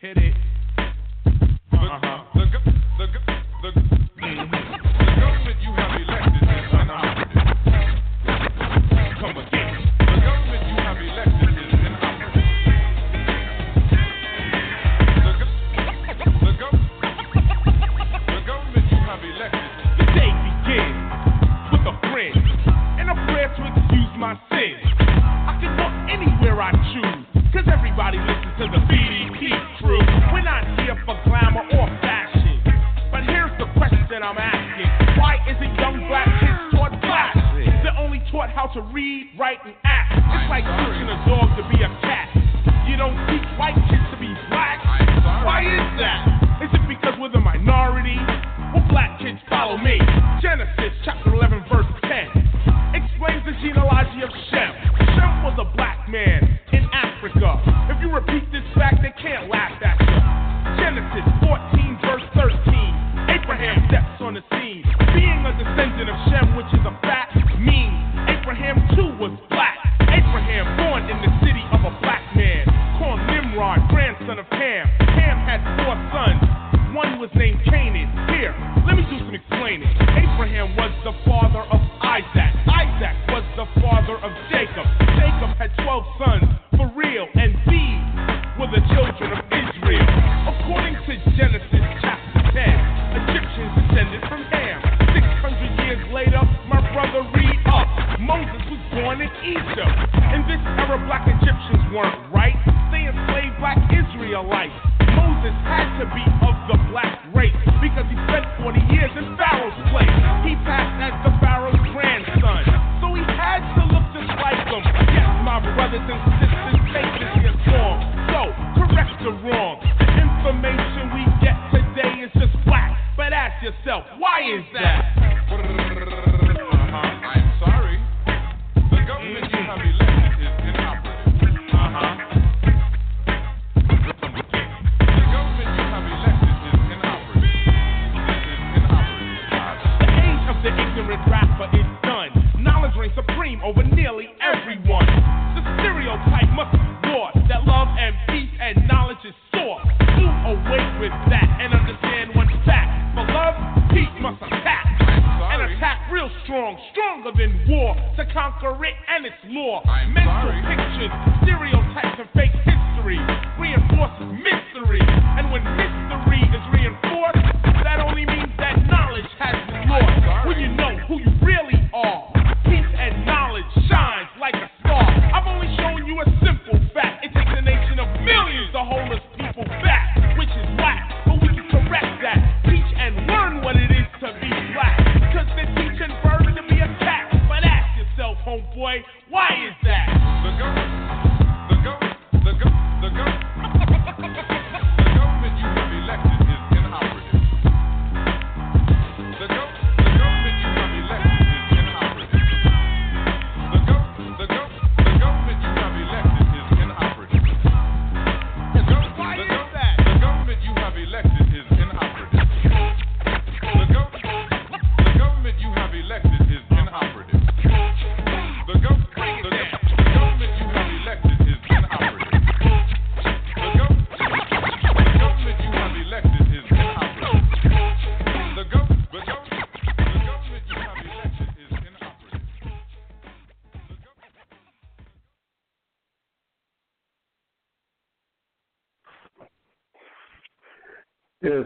Hit it.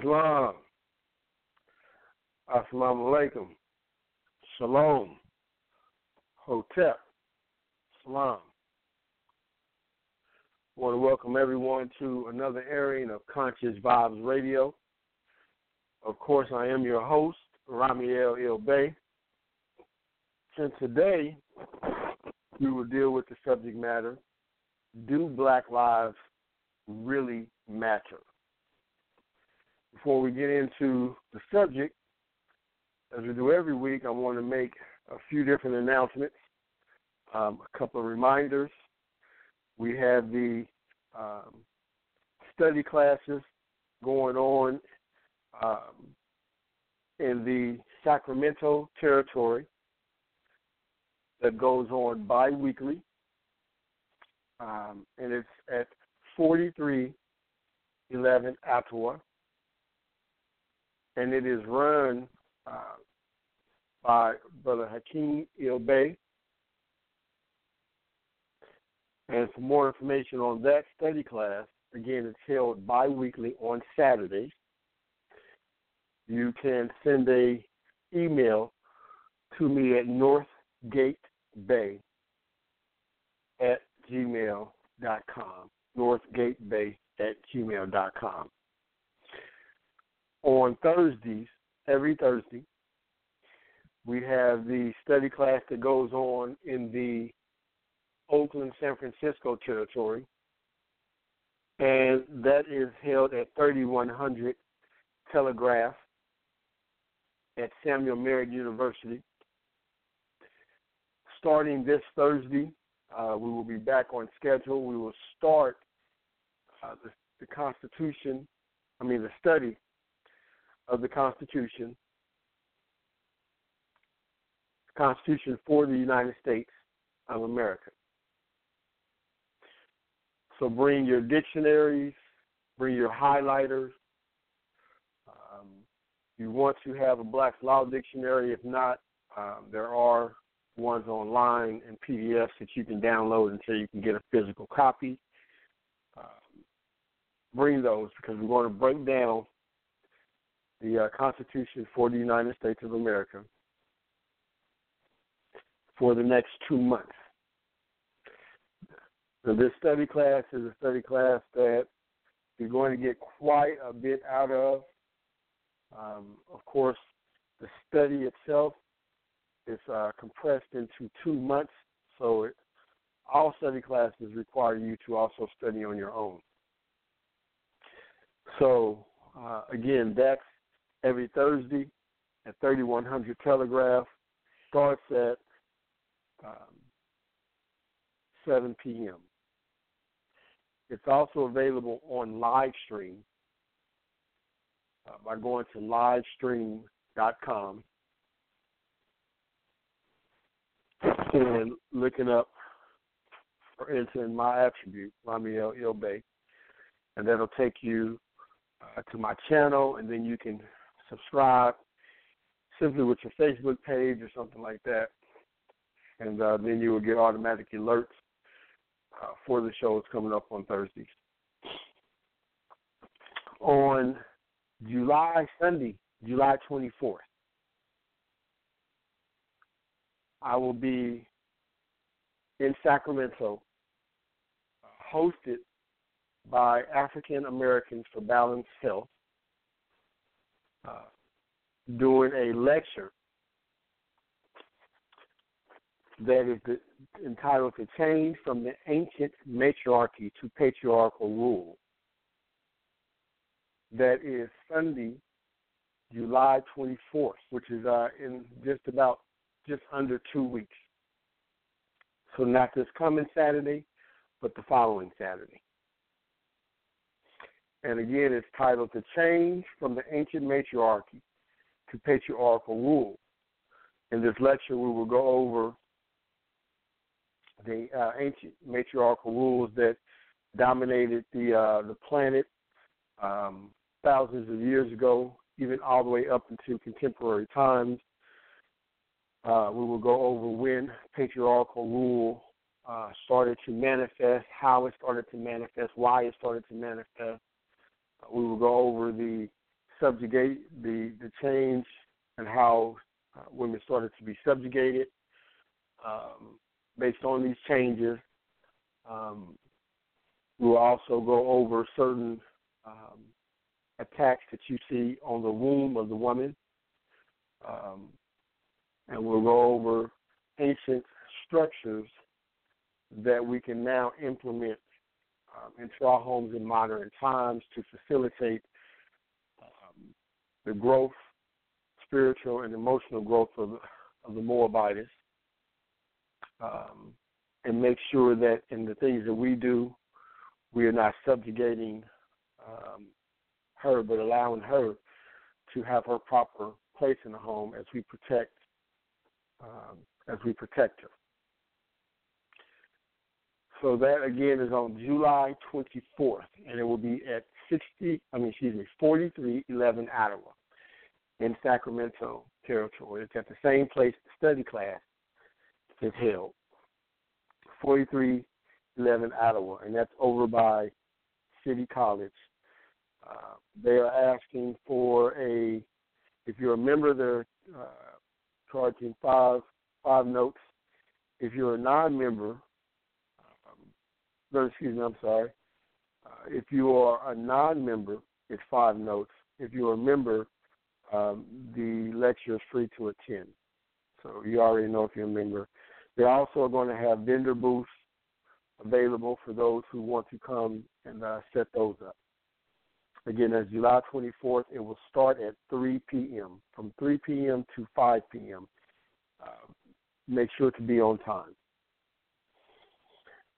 Islam. Assalamu alaikum. Shalom. Hotep. Salam. I want to welcome everyone to another airing of Konscious Vibes Radio. Of course, I am your host, Rahme'el El Bey. And today, we will deal with the subject matter Do Black Lives Really Matter? before we get into the subject, as we do every week, I want to make a few different announcements, um, a couple of reminders. We have the um, study classes going on um, in the Sacramento territory that goes on bi weekly. Um, and it's at 4311 Ottawa it is run uh, by Brother Hakeem El Bey. And for more information on that study class, again, it's held bi-weekly on Saturdays. You can send a email to me at northgatebay at gmail.com. Northgatebay at gmail.com. On Thursdays, every Thursday, we have the study class that goes on in the Oakland, San Francisco territory, and that is held at 3100 Telegraph at Samuel Merritt University. Starting this Thursday, uh, we will be back on schedule. We will start uh, the, the Constitution, I mean, the study of the Constitution, Constitution for the United States of America. So bring your dictionaries, bring your highlighters. Um, you want to have a Black's Law dictionary. If not, um, there are ones online and PDFs that you can download until you can get a physical copy. Um, bring those because we're going to break down the uh, Constitution for the United States of America for the next two months. So this study class is a study class that you're going to get quite a bit out of. Um, of course, the study itself is uh, compressed into two months, so it, all study classes require you to also study on your own. So, uh, again, that's every Thursday at 3100 Telegraph. Starts at um, 7 p.m. It's also available on live stream uh, by going to livestream.com and looking up or entering my attribute, Rahme'el El Bey, and that'll take you uh, to my channel, and then you can subscribe simply with your Facebook page or something like that, and uh, then you will get automatic alerts uh, for the shows coming up on Thursdays. On July Sunday, July 24th, I will be in Sacramento, hosted by African Americans for Balanced Health, uh, doing a lecture that is entitled To Change from the Ancient Matriarchy to Patriarchal Rule. That is Sunday, July 24th, which is uh, in just about just under two weeks. So not this coming Saturday, but the following Saturday. And again, it's titled The Change from the Ancient Matriarchy to Patriarchal Rule. In this lecture, we will go over the uh, ancient matriarchal rules that dominated the uh, the planet um, thousands of years ago, even all the way up into contemporary times. Uh, we will go over when patriarchal rule uh, started to manifest, how it started to manifest, why it started to manifest. We will go over the subjugate, the the change, and how uh, women started to be subjugated. Um, based on these changes. Um, we'll also go over certain um, attacks that you see on the womb of the woman. Um, and we'll go over ancient structures that we can now implement um, into our homes in modern times to facilitate um, the growth, spiritual and emotional growth of, of the Moabites um, and make sure that in the things that we do, we are not subjugating um, her, but allowing her to have her proper place in the home as we protect um, as we protect her. So that again is on July 24th, and it will be at 60, I mean, excuse me, 4311 Ottawa in Sacramento territory. It's at the same place the study class is held. 4311 Ottawa, and that's over by City College. Uh, they are asking for a, if you're a member, they're uh, charging five five notes. If you're a non-member, excuse me, I'm sorry. Uh, if you are a non-member, it's five notes. If you're a member, um, the lecture is free to attend. So you already know if you're a member. They also are going to have vendor booths available for those who want to come and uh, set those up. Again, that's July 24th. It will start at 3 p.m. From 3 p.m. to 5 p.m. Uh, make sure to be on time.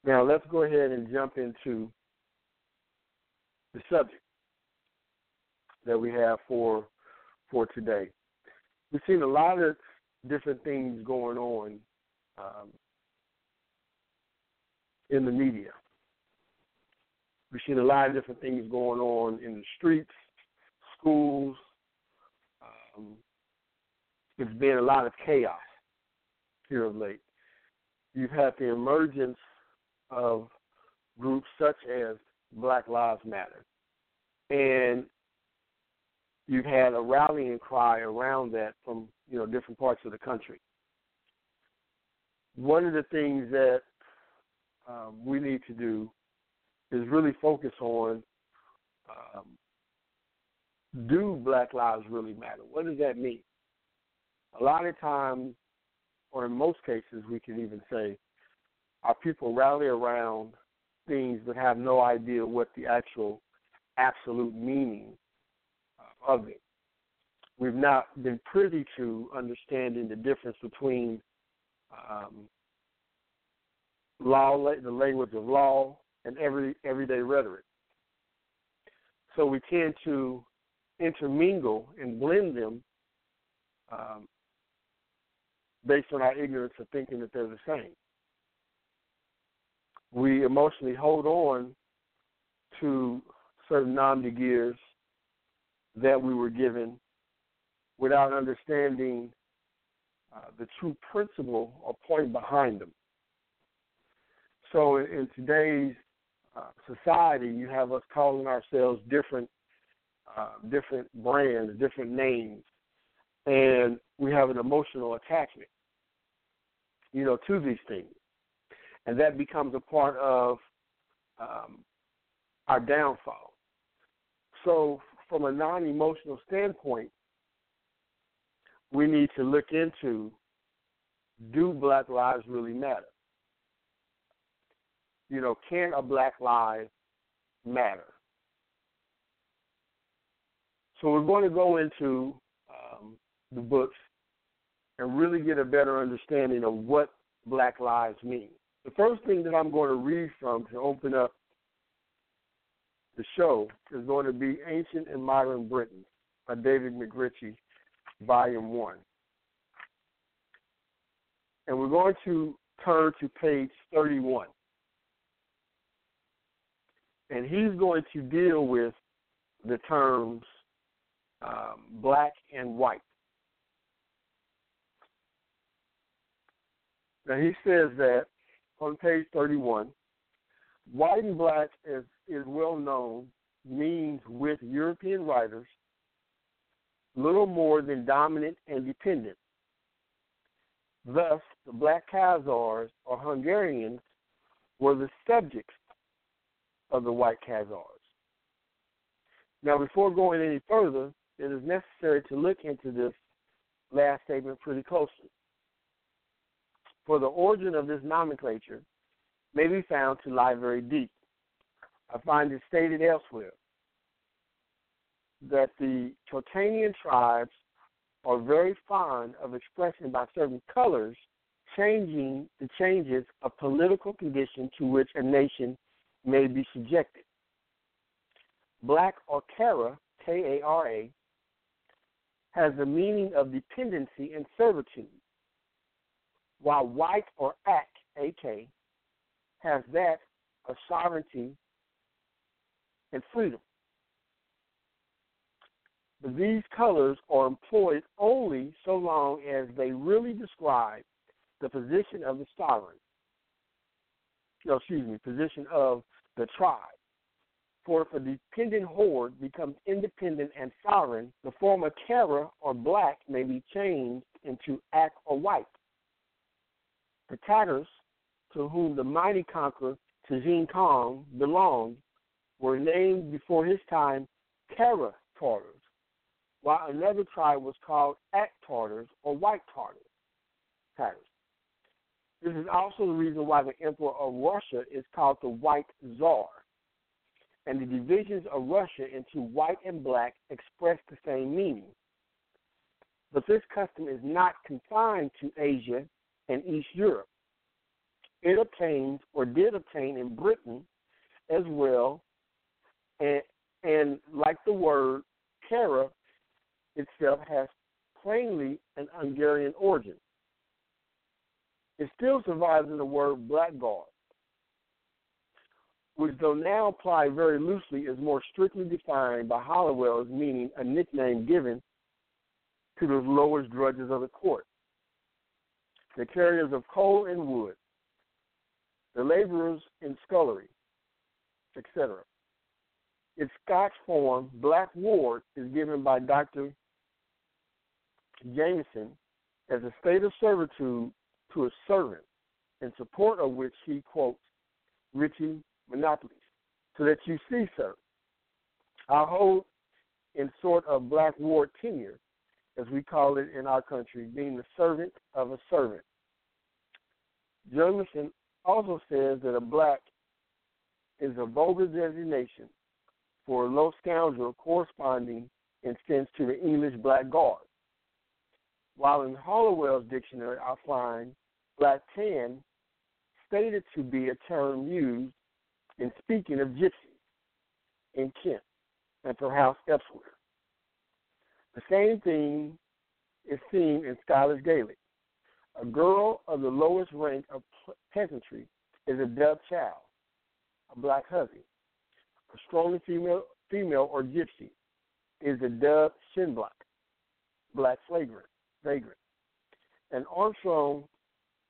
Now, let's go ahead and jump into the subject that we have for for today. We've seen a lot of different things going on um, in the media. We've seen a lot of different things going on in the streets, schools. Um, it's been a lot of chaos here of late. You've had the emergence of groups such as Black Lives Matter. And you've had a rallying cry around that from, you know, different parts of the country. One of the things that um, we need to do is really focus on um, do Black Lives really matter? What does that mean? A lot of times, or in most cases, we can even say, our people rally around things but have no idea what the actual absolute meaning of it. We've not been privy to understanding the difference between um, law, the language of law, and every everyday rhetoric. So we tend to intermingle and blend them um, based on our ignorance of thinking that they're the same. We emotionally hold on to certain nom de guerres that we were given without understanding uh, the true principle or point behind them. So in, in today's uh, society, you have us calling ourselves different, uh, different brands, different names, and we have an emotional attachment, you know, to these things, and that becomes a part of um, our downfall. So, from a non-emotional standpoint, we need to look into: Do Black lives really matter? you know, can a black life matter? So we're going to go into um, the books and really get a better understanding of what black lives mean. The first thing that I'm going to read from to open up the show is going to be Ancient and Modern Britons by David MacRitchie, Volume 1. And we're going to turn to page 31 and he's going to deal with the terms um, black and white. Now he says that on page 31, white and black is, is well known, means with European writers little more than dominant and dependent. Thus, the Black Khazars or Hungarians were the subjects of the white Khazars. Now, before going any further, it is necessary to look into this last statement pretty closely. For the origin of this nomenclature may be found to lie very deep. I find it stated elsewhere that the Choctanian tribes are very fond of expressing by certain colors changing the changes of political condition to which a nation may be subjected. Black or Kara, K A R A, has the meaning of dependency and servitude, while white or Ak, A K, has that of sovereignty and freedom. But these colors are employed only so long as they really describe the position of the sovereign. No, excuse me, position of the tribe. For if a dependent horde becomes independent and sovereign, the former Kara or black may be changed into Ak or white. The Tatars, to whom the mighty conqueror Tuzin Khan belonged, were named before his time Kara Tartars, while another tribe was called Ak Tartars or White Tartars. This is also the reason why the emperor of Russia is called the White Tsar. And the divisions of Russia into white and black express the same meaning. But this custom is not confined to Asia and East Europe. It obtained or did obtain in Britain as well, and, and like the word Kara itself has plainly an Hungarian origin. It still survives in the word blackguard, which though now applied very loosely is more strictly defined by Halliwell as meaning a nickname given to the lowest drudges of the court, the carriers of coal and wood, the laborers in scullery, etc. Its Scotch form, Black Ward, is given by Dr. Jamieson as a state of servitude to a servant, in support of which he quotes Ritchie monopolies. So that you see, sir, I hold in sort of black ward tenure, as we call it in our country, being the servant of a servant. Jamieson also says that a black is a vulgar designation for a low scoundrel corresponding in sense to the English blackguard. While in Halliwell's dictionary I find black tan stated to be a term used in speaking of gypsies in Kent and perhaps elsewhere. The same thing is seen in Scottish Gaelic. A girl of the lowest rank of peasantry is a dove child, a black hussy. A strongly female, female or gypsy is a dove shinblack, black flagrant, vagrant. And Armstrong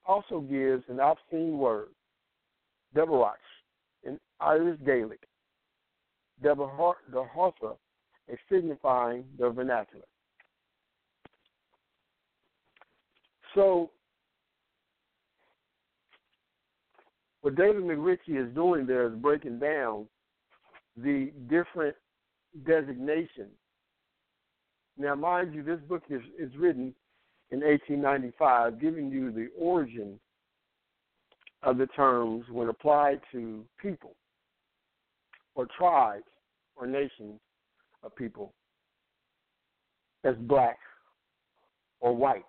also gives an obscene word, Deborach, in Irish Gaelic, Deborhatha, is signifying the vernacular. So, what David MacRitchie is doing there is breaking down the different designations. Now, mind you, this book is, is written in 1895, giving you the origin of the terms when applied to people or tribes or nations of people as black or white.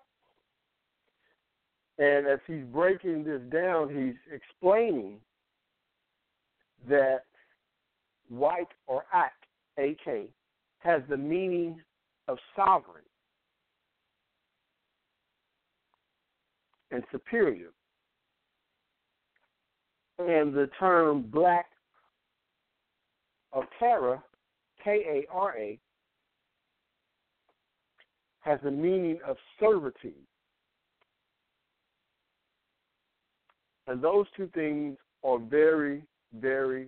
And as he's breaking this down, he's explaining that white or ak, AK, has the meaning of sovereign and superior. And the term black of Kara, K A R A, has the meaning of servitude. And those two things are very, very,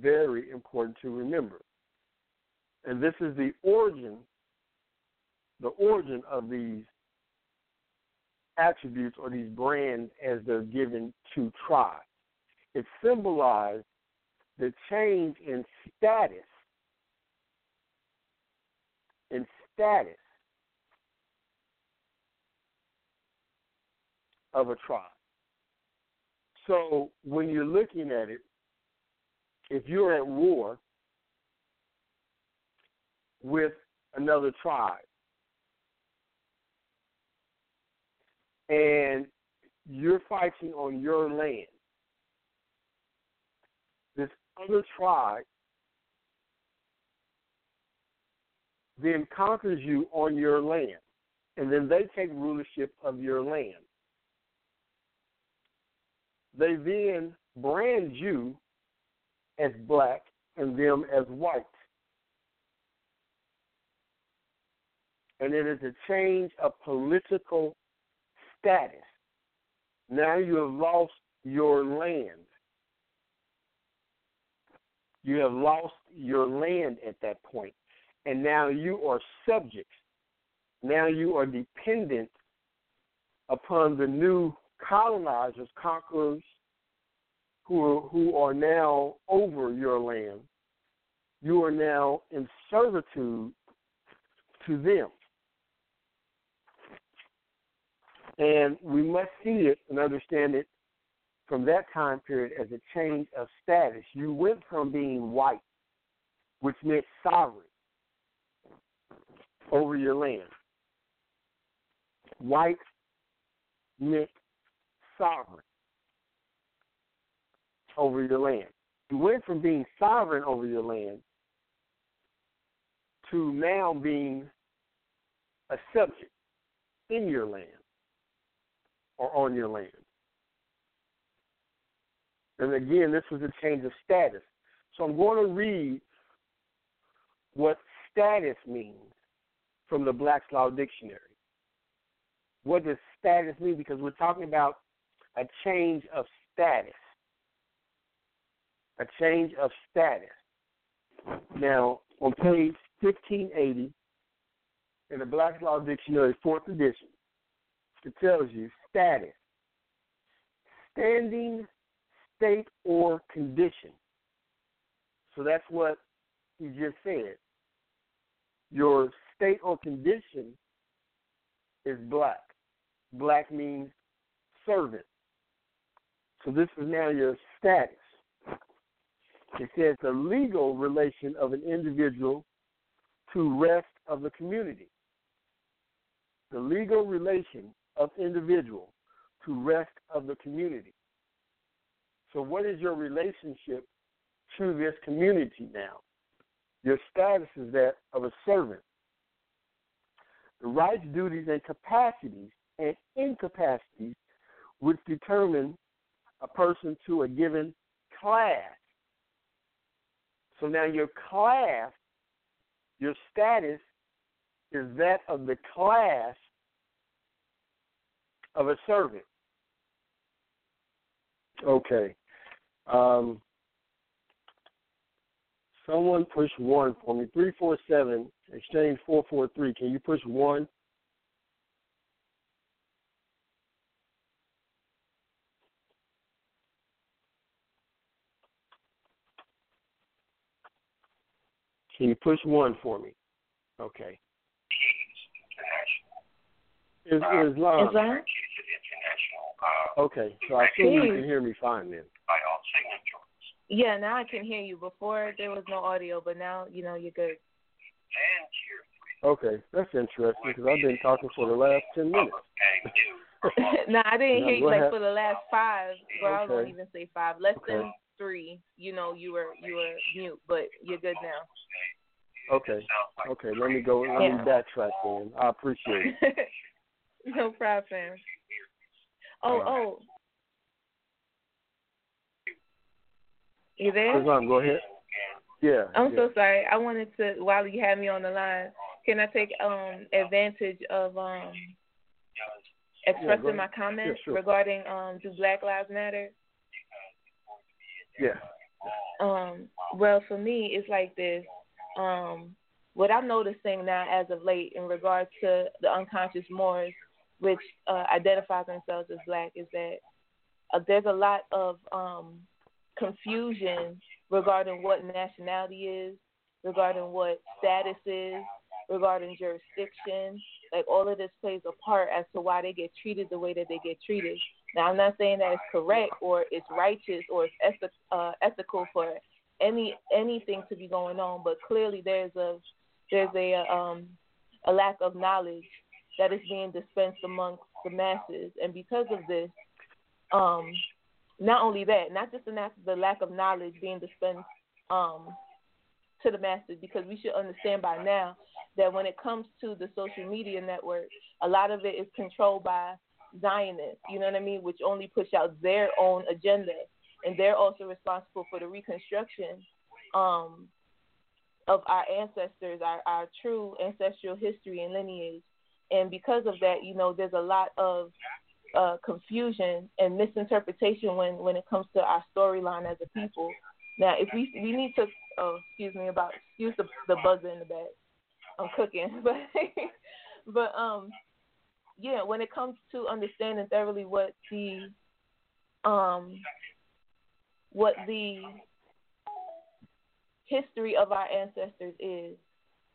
very important to remember. And this is the origin, the origin of these attributes or these brands as they're given to tribes. It symbolized the change in status, in status of a tribe. So when you're looking at it, if you're at war with another tribe, and you're fighting on your land. This other tribe then conquers you on your land, and then they take rulership of your land. They then brand you as black and them as white. and it is a change of political status. Now you have lost your land. You have lost your land at that point, and now you are subjects. Now you are dependent upon the new colonizers, conquerors, who are, who are now over your land. You are now in servitude to them. And we must see it and understand it from that time period as a change of status. You went from being white, which meant sovereign, over your land. White meant sovereign over your land. You went from being sovereign over your land to now being a subject in your land or on your land. And again, this was a change of status. So I'm going to read what status means from the Black's Law Dictionary. What does status mean? Because we're talking about a change of status. A change of status. Now, on page 1580 in the Black's Law Dictionary, fourth edition, it tells you status, standing, state, or condition. So that's what he just said. Your state or condition is black. Black means servant. So this is now your status. It says the legal relation of an individual to rest of the community. The legal relation of individual to rest of the community. So what is your relationship to this community now? Your status is that of a servant. The rights, duties, and capacities and incapacities which determine a person to a given class. So now your class, your status is that of the class of a servant. Okay. Um, someone push one for me. Three four seven exchange four four three. Can you push one? Can you push one for me? Okay. Is Islam. Uh, Islam? Okay, so I assume you can hear me fine then. Yeah, now I can hear you. Before there was no audio, but now you know you're good. Okay, that's interesting because I've been talking for the last ten minutes. no, I didn't No, hear you like for the last five. Well, I won't even say five. Less Okay. than three. You know, you were you were mute, but you're good now. Okay, okay, let me go. Let me Yeah. backtrack then. I appreciate it. no problem. Oh, oh. You there? Islam, go ahead. Yeah. I'm yeah. so sorry. I wanted to while you had me on the line, can I take um advantage of um expressing ahead. my comments Yeah, sure. regarding um do Black Lives Matter? Yeah. Um, well, for me, it's like this. Um, what I'm noticing now, as of late, in regards to the unconscious Moors, which uh, identify themselves as black, is that uh, there's a lot of um, confusion regarding what nationality is, regarding what status is, regarding jurisdiction. Like all of this plays a part as to why they get treated the way that they get treated. Now, I'm not saying that it's correct or it's righteous or it's ethi- uh, ethical for any anything to be going on, but clearly there's a there's a um a lack of knowledge that is being dispensed amongst the masses, and because of this, um, not only that, not just the, lack of knowledge being dispensed um to the masses, because we should understand by now that when it comes to the social media network, a lot of it is controlled by Zionists, you know what I mean, which only push out their own agenda, and they're also responsible for the reconstruction um, of our ancestors, our, our true ancestral history and lineage. And because of that, you know, there's a lot of uh, confusion and misinterpretation when, when it comes to our storyline as a people. Now, if we we need to, oh, excuse me about excuse the the buzzer in the back. I'm cooking, but but um, yeah, when it comes to understanding thoroughly what the um what the history of our ancestors is.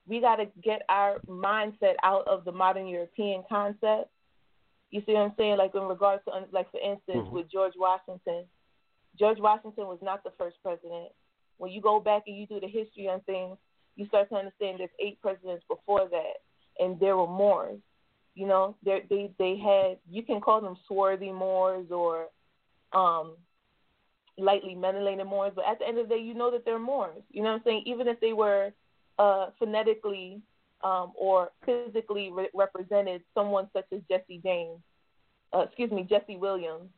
We got to get our mindset out of the modern European concept. You see what I'm saying? Like in regards to, like for instance, mm-hmm. with George Washington, George Washington was not the first president. When you go back and you do the history on things, you start to understand there's eight presidents before that, and there were Moors. You know, they they they had you can call them swarthy Moors or um lightly melanated Moors, but at the end of the day, you know that they're Moors. You know what I'm saying? Even if they were uh, phonetically um, or physically re- represented someone such as Jesse James, uh, excuse me, Jesse Williams,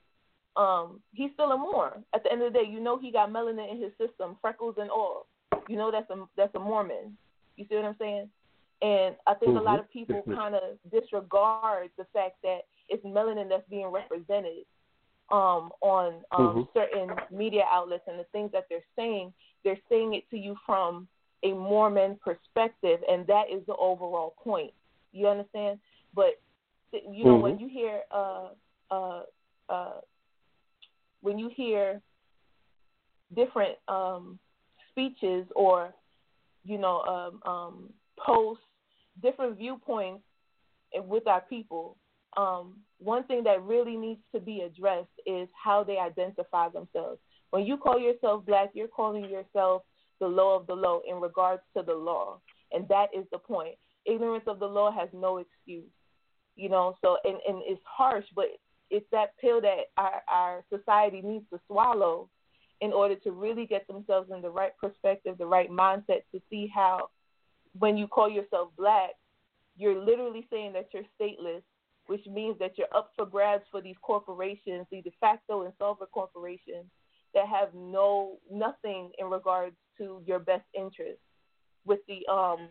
um, he's still a Moor. At the end of the day, you know he got melanin in his system, freckles and all. You know that's a that's a Mormon. You see what I'm saying? And I think mm-hmm. a lot of people kind of disregard the fact that it's melanin that's being represented um, on um, mm-hmm. certain media outlets and the things that they're saying, they're saying it to you from a Mormon perspective, and that is the overall point. You understand? But you know mm-hmm. when you hear uh, uh, uh, when you hear different um, speeches or you know um, um, posts, different viewpoints with our people, um, one thing that really needs to be addressed is how they identify themselves. When you call yourself black, you're calling yourself the low of the low in regards to the law. And that is the point. Ignorance of the law has no excuse. You know, so and, and it's harsh, but it's that pill that our, our society needs to swallow in order to really get themselves in the right perspective, the right mindset to see how when you call yourself black, you're literally saying that you're stateless which means that you're up for grabs for these corporations, the de facto and solver corporations that have no nothing in regards to your best interest with the um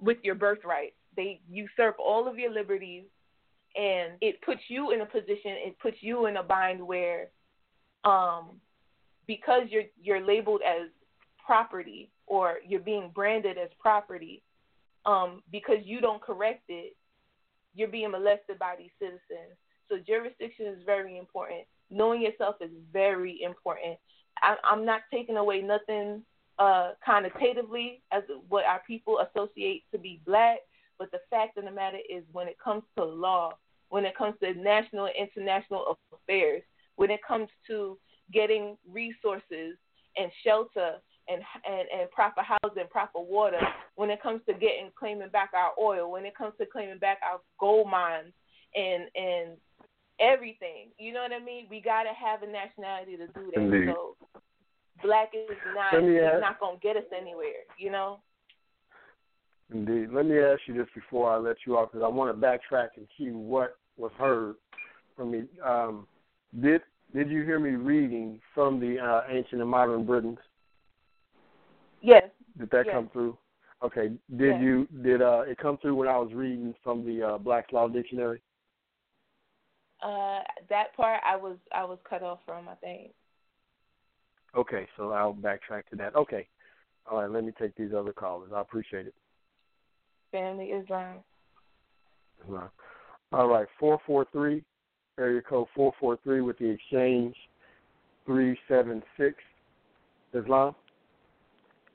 with your birthright. They usurp all of your liberties and it puts you in a position, it puts you in a bind where um because you're you're labeled as property or you're being branded as property, um, because you don't correct it, you're being molested by these citizens. So jurisdiction is very important. Knowing yourself is very important. I, I'm not taking away nothing uh, connotatively as what our people associate to be black, but the fact of the matter is when it comes to law, when it comes to national and international affairs, when it comes to getting resources and shelter and, and and proper housing, proper water. When it comes to getting claiming back our oil, when it comes to claiming back our gold mines and and everything, you know what I mean? We gotta have a nationality to do that. Indeed. So black is not is not gonna get us anywhere, you know. Indeed. Let me ask you this before I let you off, because I want to backtrack and see what was heard from me. Um, did Did you hear me reading from the uh, Ancient and Modern Britons? Yes. Did that yes. come through? Okay. Did yes. you did uh it come through when I was reading from the uh, Black's Law Dictionary? Uh, that part I was I was cut off from. I think. Okay, so I'll backtrack to that. Okay. All right, let me take these other callers. I appreciate it. Family Islam. Islam. All right, four four three, area code four four three with the exchange three seven six. Islam.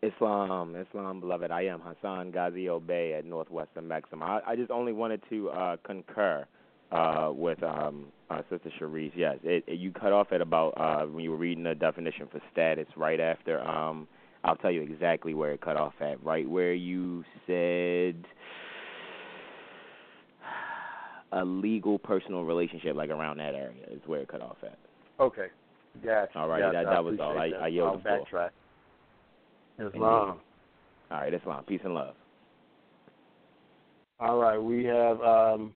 Islam, Islam, beloved. I am Hassan Ghazi Obey at Northwestern Maxim. I, I just only wanted to uh, concur uh, with um, uh, Sister Cherise. Yes, it, it, you cut off at about uh, when you were reading the definition for status right after. Um, I'll tell you exactly where it cut off at. Right where you said a legal personal relationship, like around that area, is where it cut off at. Okay. Gotcha. All right. Gotcha. That, that was all. I, I yield I'll the floor. backtrack. Islam. All right, Islam. Peace and love. All right, we have. Um,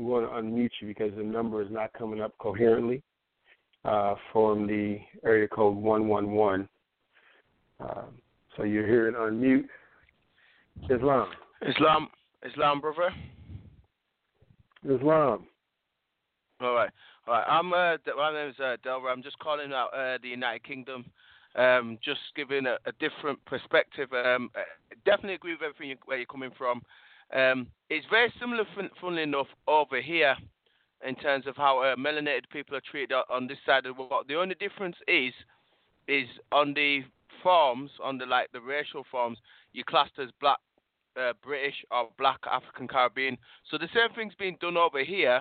I'm going to unmute you because the number is not coming up coherently uh, from the area code 111. Um, so you're hearing unmute Islam. Islam, Islam, brother. Islam. All right, all right. I'm uh, my name is uh, Delra. I'm just calling out uh, the United Kingdom. Um, just giving a, a different perspective. Um, uh, definitely agree with everything you, where you're coming from. Um, it's very similar, fun, funnily enough, over here in terms of how uh, melanated people are treated on this side of the world. The only difference is, is on the forms, on the like the racial forms, you're classed as black, uh, British or black African Caribbean. So the same thing's being done over here,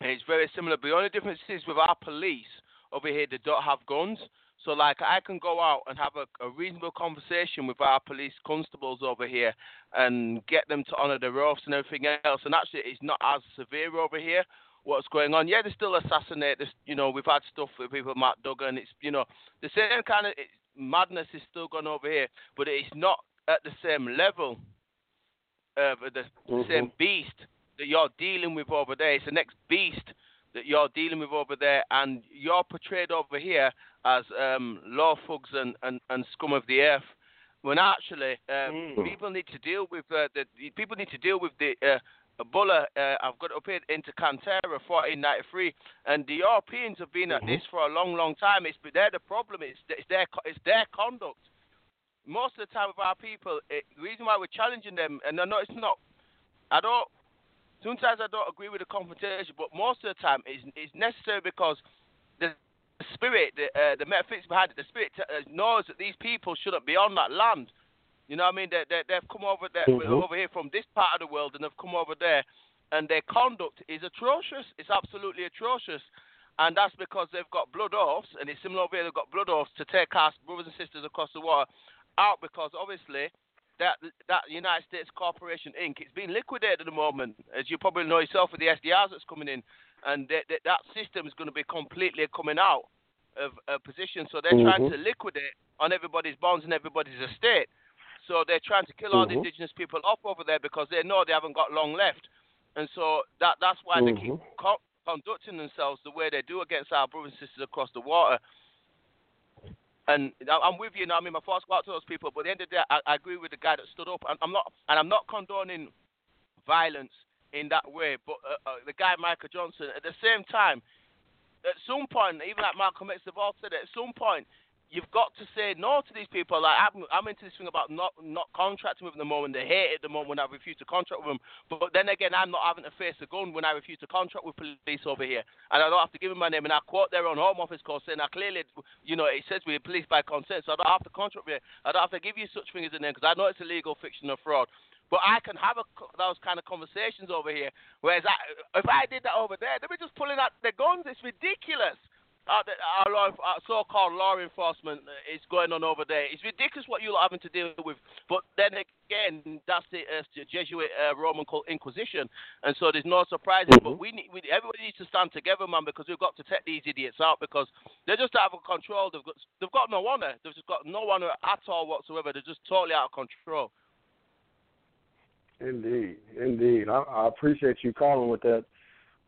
and it's very similar. But the only difference is with our police over here, they don't have guns. So, like, I can go out and have a, a, reasonable conversation with our police constables over here and get them to honour the oaths and everything else. And actually, it's not as severe over here. What's going on? Yeah, they still assassinate. This, you know, we've had stuff with people, Mark Duggan. It's, you know, the same kind of madness is still going over here, but it's not at the same level of the mm-hmm. same beast that you're dealing with over there. It's the next beast that you're dealing with over there, and you're portrayed over here as um, law thugs and, and, and scum of the earth. When actually, um, mm. people need to deal with uh, the people need to deal with the uh, Ebola. Uh, I've got up here Inter Caetera, 1493, and the Europeans have been at mm-hmm. this for a long, long time. It's they're the problem. It's, it's their it's their conduct. Most of the time with our people, it, the reason why we're challenging them, and I know it's not, I don't Sometimes I don't agree with the confrontation, but most of the time it's, it's necessary because the spirit, the, uh, the metaphysics behind it, the spirit t- uh, knows that these people shouldn't be on that land. You know what I mean? They, they, they've come over there, mm-hmm. over here from this part of the world and they've come over there, and their conduct is atrocious. It's absolutely atrocious. And that's because they've got blood oaths, and it's similar over here, they've got blood oaths to take our brothers and sisters across the water out because obviously that that United States Corporation Inc. It's being liquidated at the moment, as you probably know yourself with the SDRs that's coming in, and that, that, that system is going to be completely coming out of a position. So they're mm-hmm. trying to liquidate on everybody's bonds and everybody's estate. So they're trying to kill all mm-hmm. the indigenous people off over there because they know they haven't got long left, and so that that's why mm-hmm. they keep mm-hmm. co- conducting themselves the way they do against our brothers and sisters across the water. And I'm with you now. I mean, my thoughts go out to those people. But at the end of the day, I, I agree with the guy that stood up. I'm not, and I'm not condoning violence in that way. But uh, uh, the guy Michael Johnson, at the same time, at some point, even like Malcolm X, they've all said. At some point, you've got to say no to these people. Like I'm, I'm into this thing about not not contracting with them the moment they hate it the moment when I refuse to contract with them. But then again, I'm not having to face a gun when I refuse to contract with police over here, and I don't have to give them my name. And I quote their own home office call saying, "I clearly, you know, it says we're police by consent, so I don't have to contract with you. I don't have to give you such things as a name because I know it's illegal, fiction, or fraud." But I can have a, those kind of conversations over here. Whereas I, if I did that over there, they'd be just pulling out their guns. It's ridiculous uh, our, law, our so-called law enforcement is going on over there. It's ridiculous what you're having to deal with. But then again, that's the uh, Jesuit uh, Roman Inquisition, and so there's no surprises. Mm-hmm. But we, need, we everybody needs to stand together, man, because we've got to take these idiots out because they're just out of control. They've got they've got no honor. They've just got no honor at all whatsoever. They're just totally out of control. Indeed, indeed. I, I appreciate you calling with that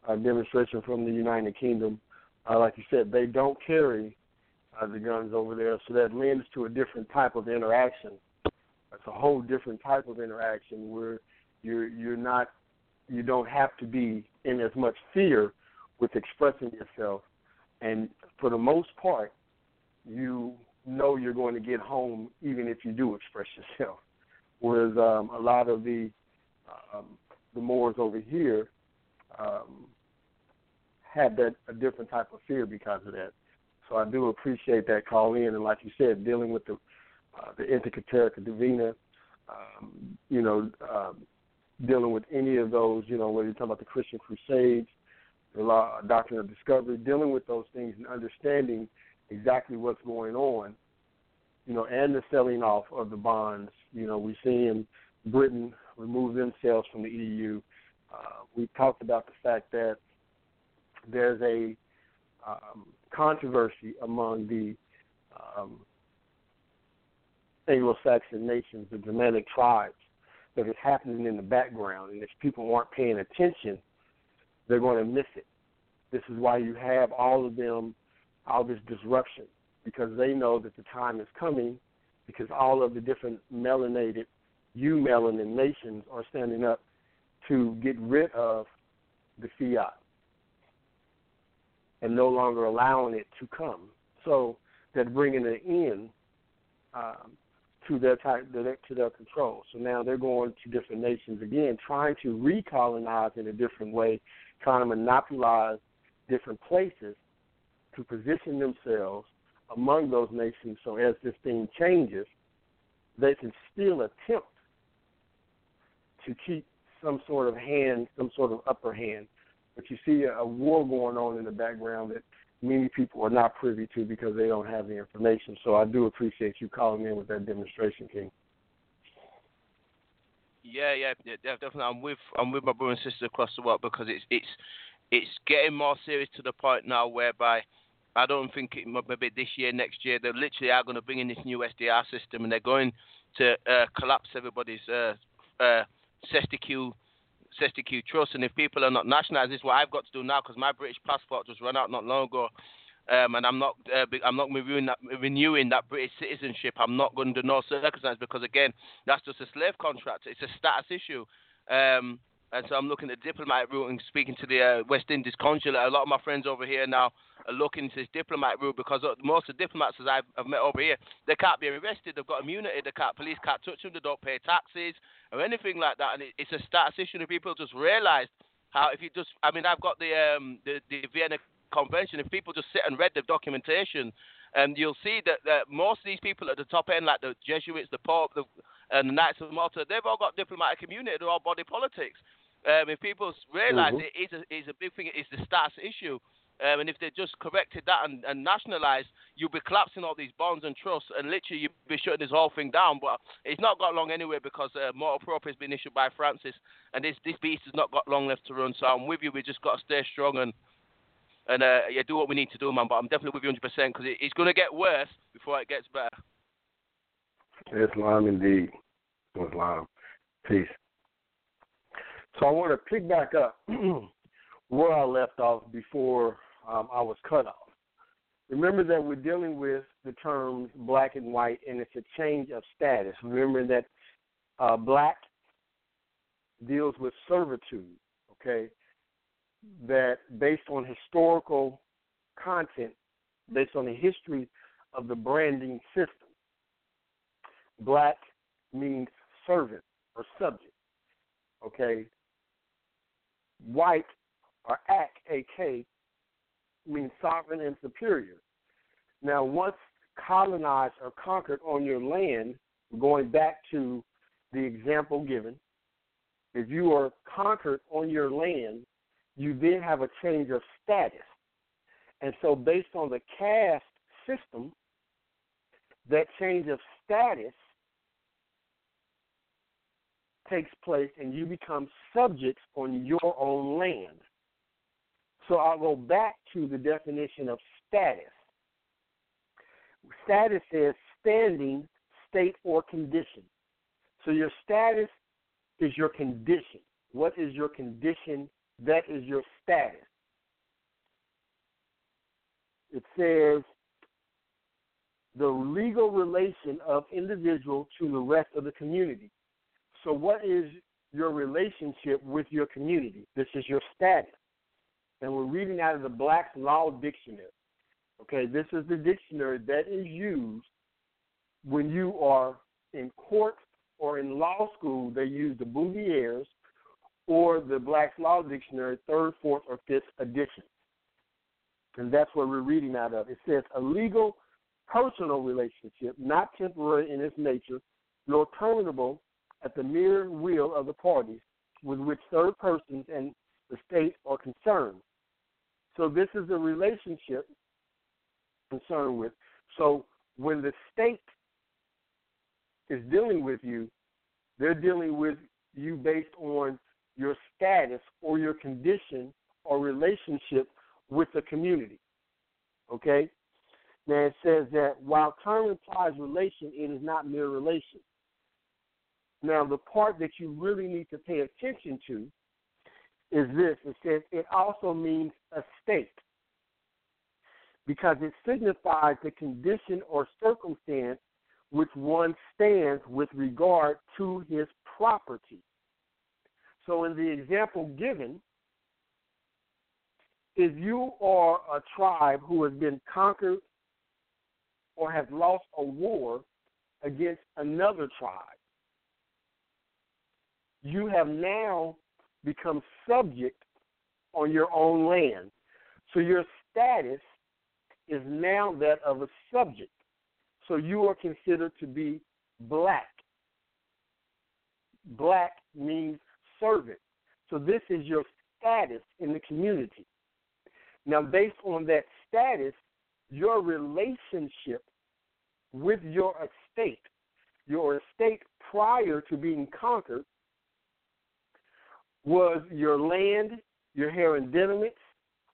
uh, demonstration from the United Kingdom uh, like you said, they don't carry uh, the guns over there, so that lends to a different type of interaction. It's a whole different type of interaction where you're you're not you don't have to be in as much fear with expressing yourself, and for the most part, you know you're going to get home even if you do express yourself. Whereas um, a lot of the um, the Moors over here, um, have that a different type of fear because of that. So I do appreciate that call in, and like you said, dealing with the uh, the Inter Caetera Divina, um, you know, um, dealing with any of those, you know, whether you're talking about the Christian Crusades, the law, doctrine of discovery, dealing with those things and understanding exactly what's going on, you know, and the selling off of the bonds. You know, we see in Britain remove themselves from the EU. Uh, we talked about the fact that there's a um, controversy among the um, Anglo-Saxon nations, the Germanic tribes, that is happening in the background, and if people aren't paying attention, they're going to miss it. This is why you have all of them, all this disruption, because they know that the time is coming because all of the different melanated, eumelanin nations are standing up to get rid of the fiat and no longer allowing it to come. So they're bringing an end um, to their type, to their control. So now they're going to different nations again, trying to recolonize in a different way, trying to monopolize different places to position themselves among those nations. So as this thing changes, they can still attempt to keep some sort of hand, some sort of upper hand. But you see a, a war going on in the background that many people are not privy to because they don't have the information. So I do appreciate you calling in with that demonstration, King. Yeah, yeah, yeah, definitely. I'm with I'm with my brother and sister across the world because it's it's it's getting more serious to the point now whereby I don't think it maybe this year, next year, they literally are going to bring in this new SDR system and they're going to uh, collapse everybody's uh, uh, cestui que CESTIQ trust. And if people are not nationalised, this is what I've got to do now because my British passport just ran out not long ago. Um, and I'm not, uh, I'm not renewing that, renewing that British citizenship. I'm not going to do no circumstance because again, that's just a slave contract. It's a status issue. Um, and so I'm looking at the diplomatic route and speaking to the uh, West Indies consulate. A lot of my friends over here now are looking to this diplomatic route because most of the diplomats that I've, I've met over here, they can't be arrested. They've got immunity. The can't, police can't touch them. They don't pay taxes or anything like that. And it, it's a status issue. And people just realise how if you just, I mean, I've got the um, the, the Vienna Convention. If people just sit and read the documentation, and um, you'll see that, that most of these people at the top end, like the Jesuits, the Pope, the, and the Knights of Malta, they've all got diplomatic immunity. They're all body politics. Um, if people realise mm-hmm. it is a, is a big thing, it's the status issue. Um, and if they just corrected that and, and nationalised, you'll be collapsing all these bonds and trusts, and literally you'll be shutting this whole thing down. But it's not got long anyway because uh, proprio has been issued by Francis, and this this beast has not got long left to run. So I'm with you. We just got to stay strong and and uh, yeah, do what we need to do, man. But I'm definitely with you 100 percent because it, it's going to get worse before it gets better. Islam indeed. Islam. Peace. So I want to pick back up where I left off before um, I was cut off. Remember that we're dealing with the terms black and white, and it's a change of status. Remember that uh, black deals with servitude, okay? That based on historical content, based on the history of the branding system, black means servant or subject, okay? White or AK, AK means sovereign and superior. Now, once colonized or conquered on your land, going back to the example given, if you are conquered on your land, you then have a change of status. And so, based on the caste system, that change of status takes place and you become subjects on your own land. So I'll go back to the definition of status. Status is standing, state, or condition. So your status is your condition. What is your condition? That is your status. It says the legal relation of individual to the rest of the community. So, what is your relationship with your community? This is your status. And we're reading out of the Black's Law Dictionary. Okay, this is the dictionary that is used when you are in court or in law school. They use the Bouviers or the Black's Law Dictionary, third, fourth, or fifth edition. And that's what we're reading out of. It says a legal personal relationship, not temporary in its nature, nor terminable at the mere will of the parties with which third persons and the state are concerned. So this is a relationship concerned with. So when the state is dealing with you, they're dealing with you based on your status or your condition or relationship with the community. Okay? Now it says that while term implies relation, it is not mere relation. Now, the part that you really need to pay attention to is this it says it also means a state because it signifies the condition or circumstance which one stands with regard to his property. So, in the example given, if you are a tribe who has been conquered or has lost a war against another tribe, you have now become subject on your own land. So your status is now that of a subject. So you are considered to be black. Black means servant. So this is your status in the community. Now, based on that status, your relationship with your estate, your estate prior to being conquered, was your land, your hair and hereditaments,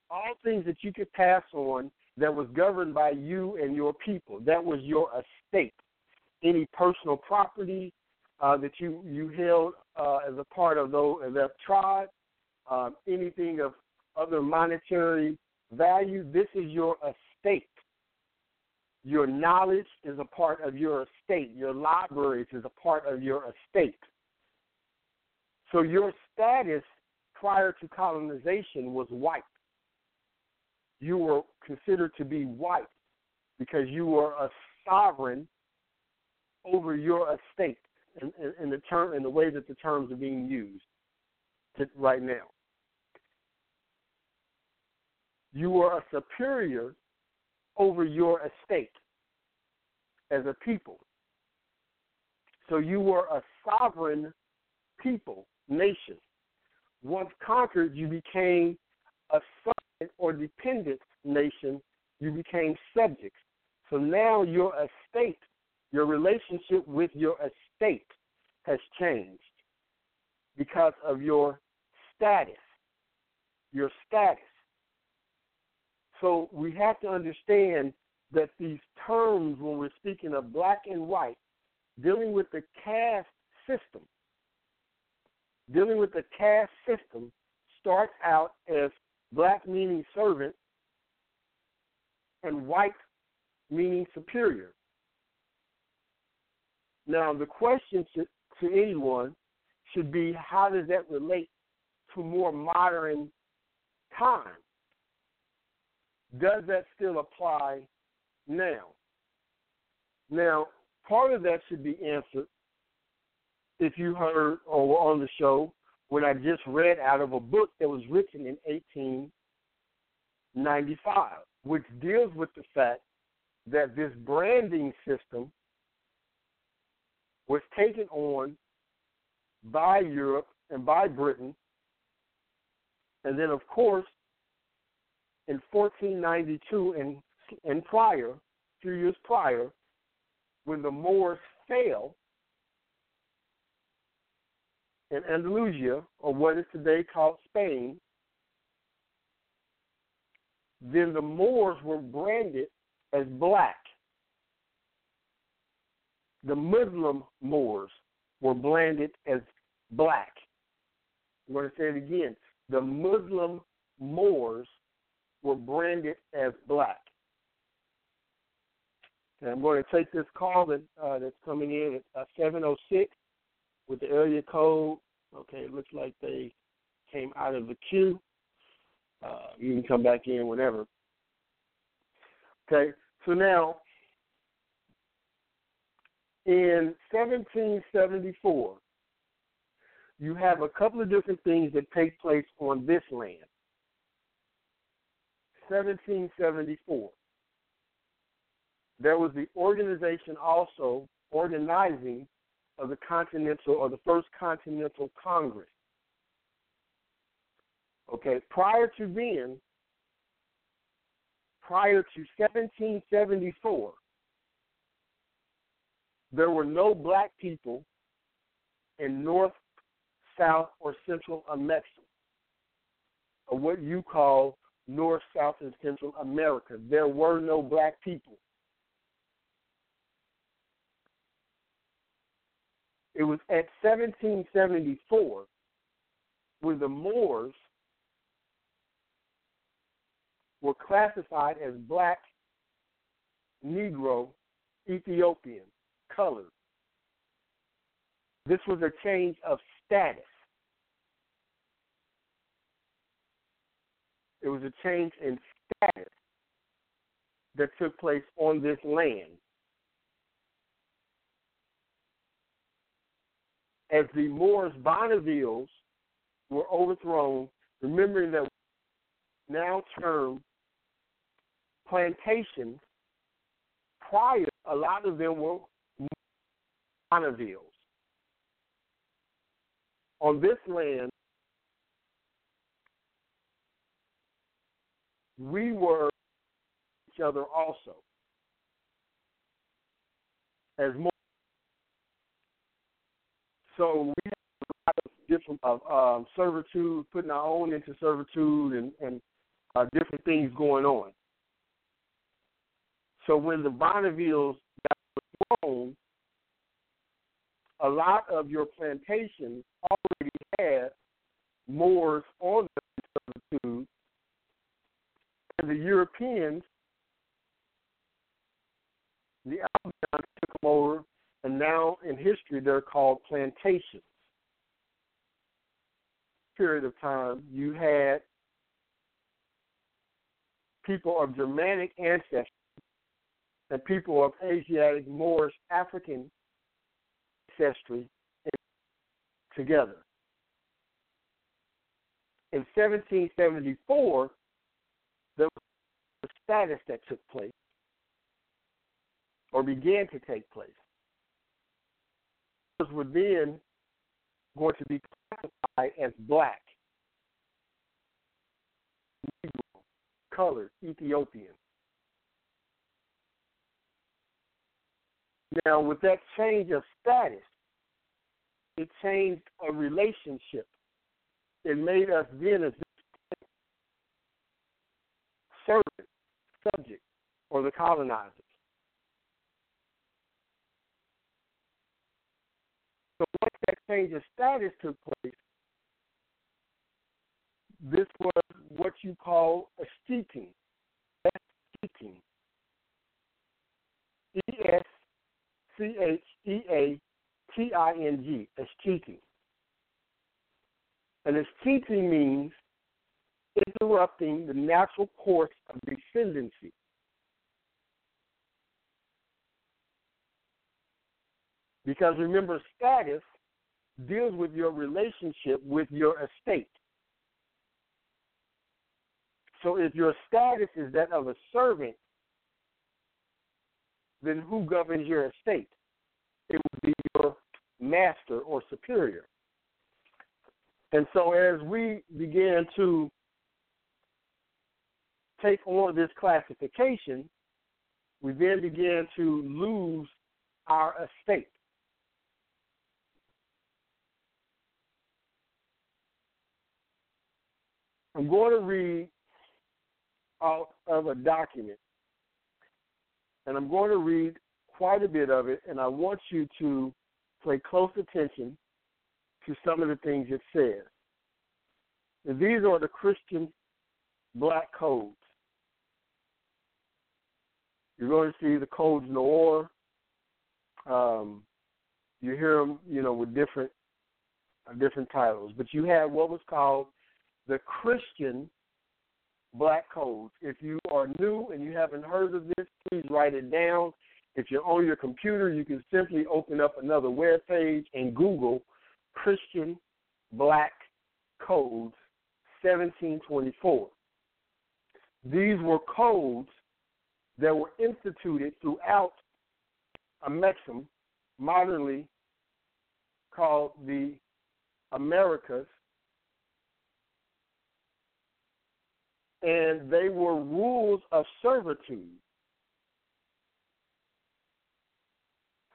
all things that you could pass on that was governed by you and your people. That was your estate. Any personal property uh, that you you held uh, as a part of those that tribe, uh, anything of other monetary value. This is your estate. Your knowledge is a part of your estate. Your libraries is a part of your estate. So your status prior to colonization was white. You were considered to be white because you were a sovereign over your estate in, in, in the term in the way that the terms are being used to, right now. You were a superior over your estate as a people. So you were a sovereign people, nation. Once conquered, you became a sovereign or dependent nation. You became subjects. So now your estate, your relationship with your estate has changed because of your status. Your status. So we have to understand that these terms, when we're speaking of black and white, dealing with the caste system, dealing with the caste system starts out as black meaning servant and white meaning superior. Now, the question to, to anyone should be how does that relate to more modern times? does that still apply now? Now, part of that should be answered if you heard or were on the show when I just read out of a book that was written in 1895, which deals with the fact that this branding system was taken on by Europe and by Britain. And then, of course, in 1492 and and prior, a few years prior, when the Moors fell in Andalusia, or what is today called Spain, then the Moors were branded as black. The Muslim Moors were branded as black. I'm going to say it again. The Muslim Moors were branded as black. And I'm going to take this call that uh, that's coming in at uh, 706 with the area code. Okay, it looks like they came out of the queue. Uh, you can come back in whenever. Okay, so now in 1774, you have a couple of different things that take place on this land. 1774. There was the organization also organizing of the Continental or the First Continental Congress. Okay, prior to then, prior to 1774, there were no black people in North, South, or Central America, or what you call North, South, and Central America. There were no black people. It was at 1774 where the Moors were classified as black, Negro, Ethiopian, colored. This was a change of status. It was a change in status that took place on this land. As the Moors Bonnevilles were overthrown, remembering that now term plantations, prior, a lot of them were Bonnevilles. On this land, we were each other also. As more, so we have a lot of different um, servitude, putting our own into servitude, and, and uh, different things going on. So when the Bonnevilles got grown, a lot of your plantations already had Moors on the servitude, and the Europeans, the Albans took them over, and now in history they're called plantations. Period of time, you had people of Germanic ancestry and people of Asiatic, Moorish, African ancestry together. In 1774, there was a status that took place or began to take place. Were then going to be classified as black, Negro, colored, Ethiopian. Now, with that change of status, it changed a relationship. It made us then as servant, subject, or the colonizers. So once that change of status took place, this was what you call a steeping. That's steeping. E S C H E A T I N G, escheating. And escheating means interrupting the natural course of descendancy. Because remember, status deals with your relationship with your estate. So if your status is that of a servant, then who governs your estate? It would be your master or superior. And so as we began to take on this classification, we then began to lose our estate. I'm going to read out of a document, and I'm going to read quite a bit of it, and I want you to pay close attention to some of the things it says. And these are the Christian black codes. You're going to see the codes noir. Um, you hear them, you know, with different uh, different titles, but you have what was called the Christian black codes. If you are new and you haven't heard of this, please write it down. If you're on your computer, you can simply open up another web page and Google Christian Black Codes 1724. These were codes that were instituted throughout Amexem, modernly called the Americas, and they were rules of servitude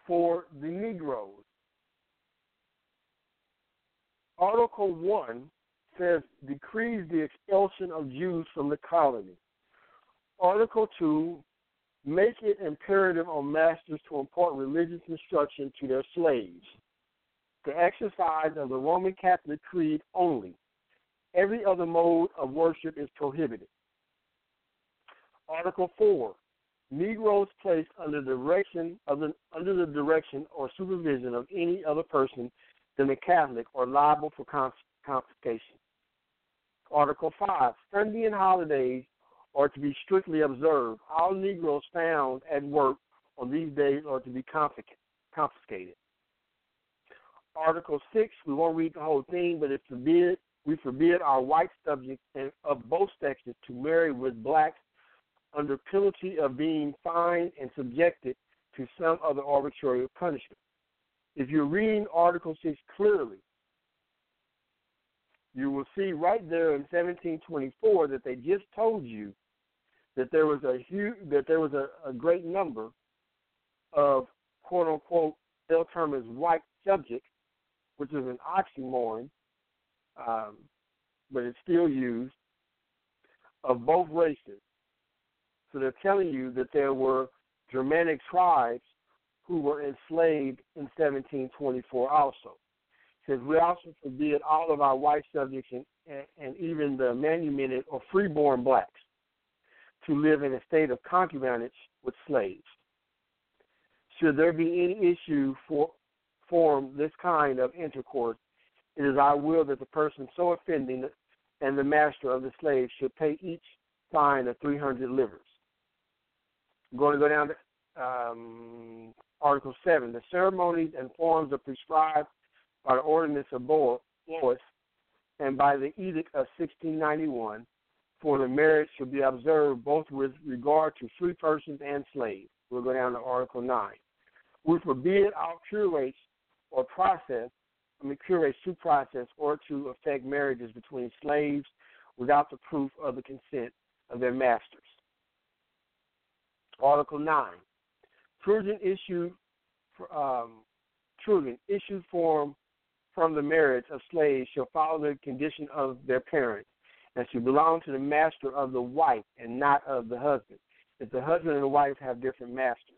for the Negroes. Article 1 says decrees the expulsion of Jews from the colony. Article 2 make it imperative on masters to impart religious instruction to their slaves. The exercise of the Roman Catholic creed only. Every other mode of worship is prohibited. Article 4 Negroes placed under direction of the, under the direction or supervision of any other person than a Catholic are liable for confiscation. Article 5. Sunday and holidays are to be strictly observed. All Negroes found at work on these days are to be confiscated. Article 6, we won't read the whole thing, but it forbid, we forbid our white subjects of both sexes to marry with blacks under penalty of being fined and subjected to some other arbitrary punishment. If you're reading Article 6 clearly, you will see right there in 1724 that they just told you that there was a huge, that there was a, a great number of quote unquote they'll term as white subjects, which is an oxymoron, um, but it's still used of both races. So they're telling you that there were Germanic tribes who were enslaved in 1724 also. Says we also forbid all of our white subjects and, and even the manumitted or freeborn blacks to live in a state of concubinage with slaves. Should there be any issue for form this kind of intercourse, it is our will that the person so offending and the master of the slave should pay each fine of 300 livres. I'm going to go down to um, Article 7. The ceremonies and forms are prescribed by the Ordinance of Blois and by the Edict of 1691 for the marriage should be observed both with regard to free persons and slaves. We'll go down to Article 9. We forbid all curates or process, Mean, curates to process or to effect marriages between slaves without the proof of the consent of their masters. Article 9. Children issued um, children issued from from the marriage of slaves shall follow the condition of their parents and should belong to the master of the wife and not of the husband. If the husband and the wife have different masters.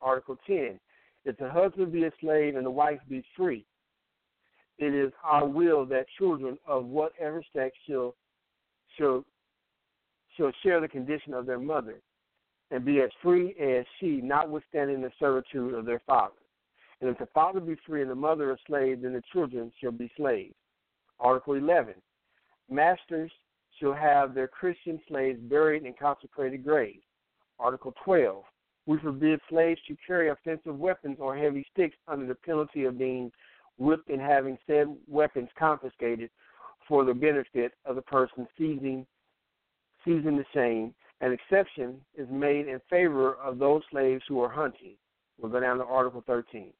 Article 10. If the husband be a slave and the wife be free, it is our will that children of whatever sex shall shall shall share the condition of their mother and be as free as she, notwithstanding the servitude of their father. And if the father be free and the mother a slave, then the children shall be slaves. Article 11. Masters shall have their Christian slaves buried in consecrated graves. Article 12. We forbid slaves to carry offensive weapons or heavy sticks under the penalty of being whipped and having said weapons confiscated for the benefit of the person seizing seizing the same an exception is made in favor of those slaves who are hunting. We'll go down to Article 13.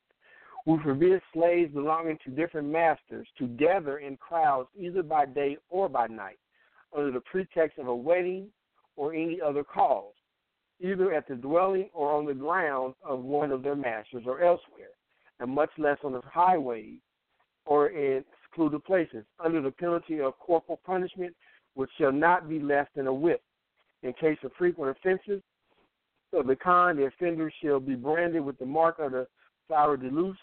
We forbid slaves belonging to different masters to gather in crowds either by day or by night, under the pretext of a wedding or any other cause, either at the dwelling or on the ground of one of their masters or elsewhere, and much less on the highways or in secluded places, under the penalty of corporal punishment, which shall not be less than a whip in case of frequent offenses of the kind, the offender shall be branded with the mark of the flower de luce,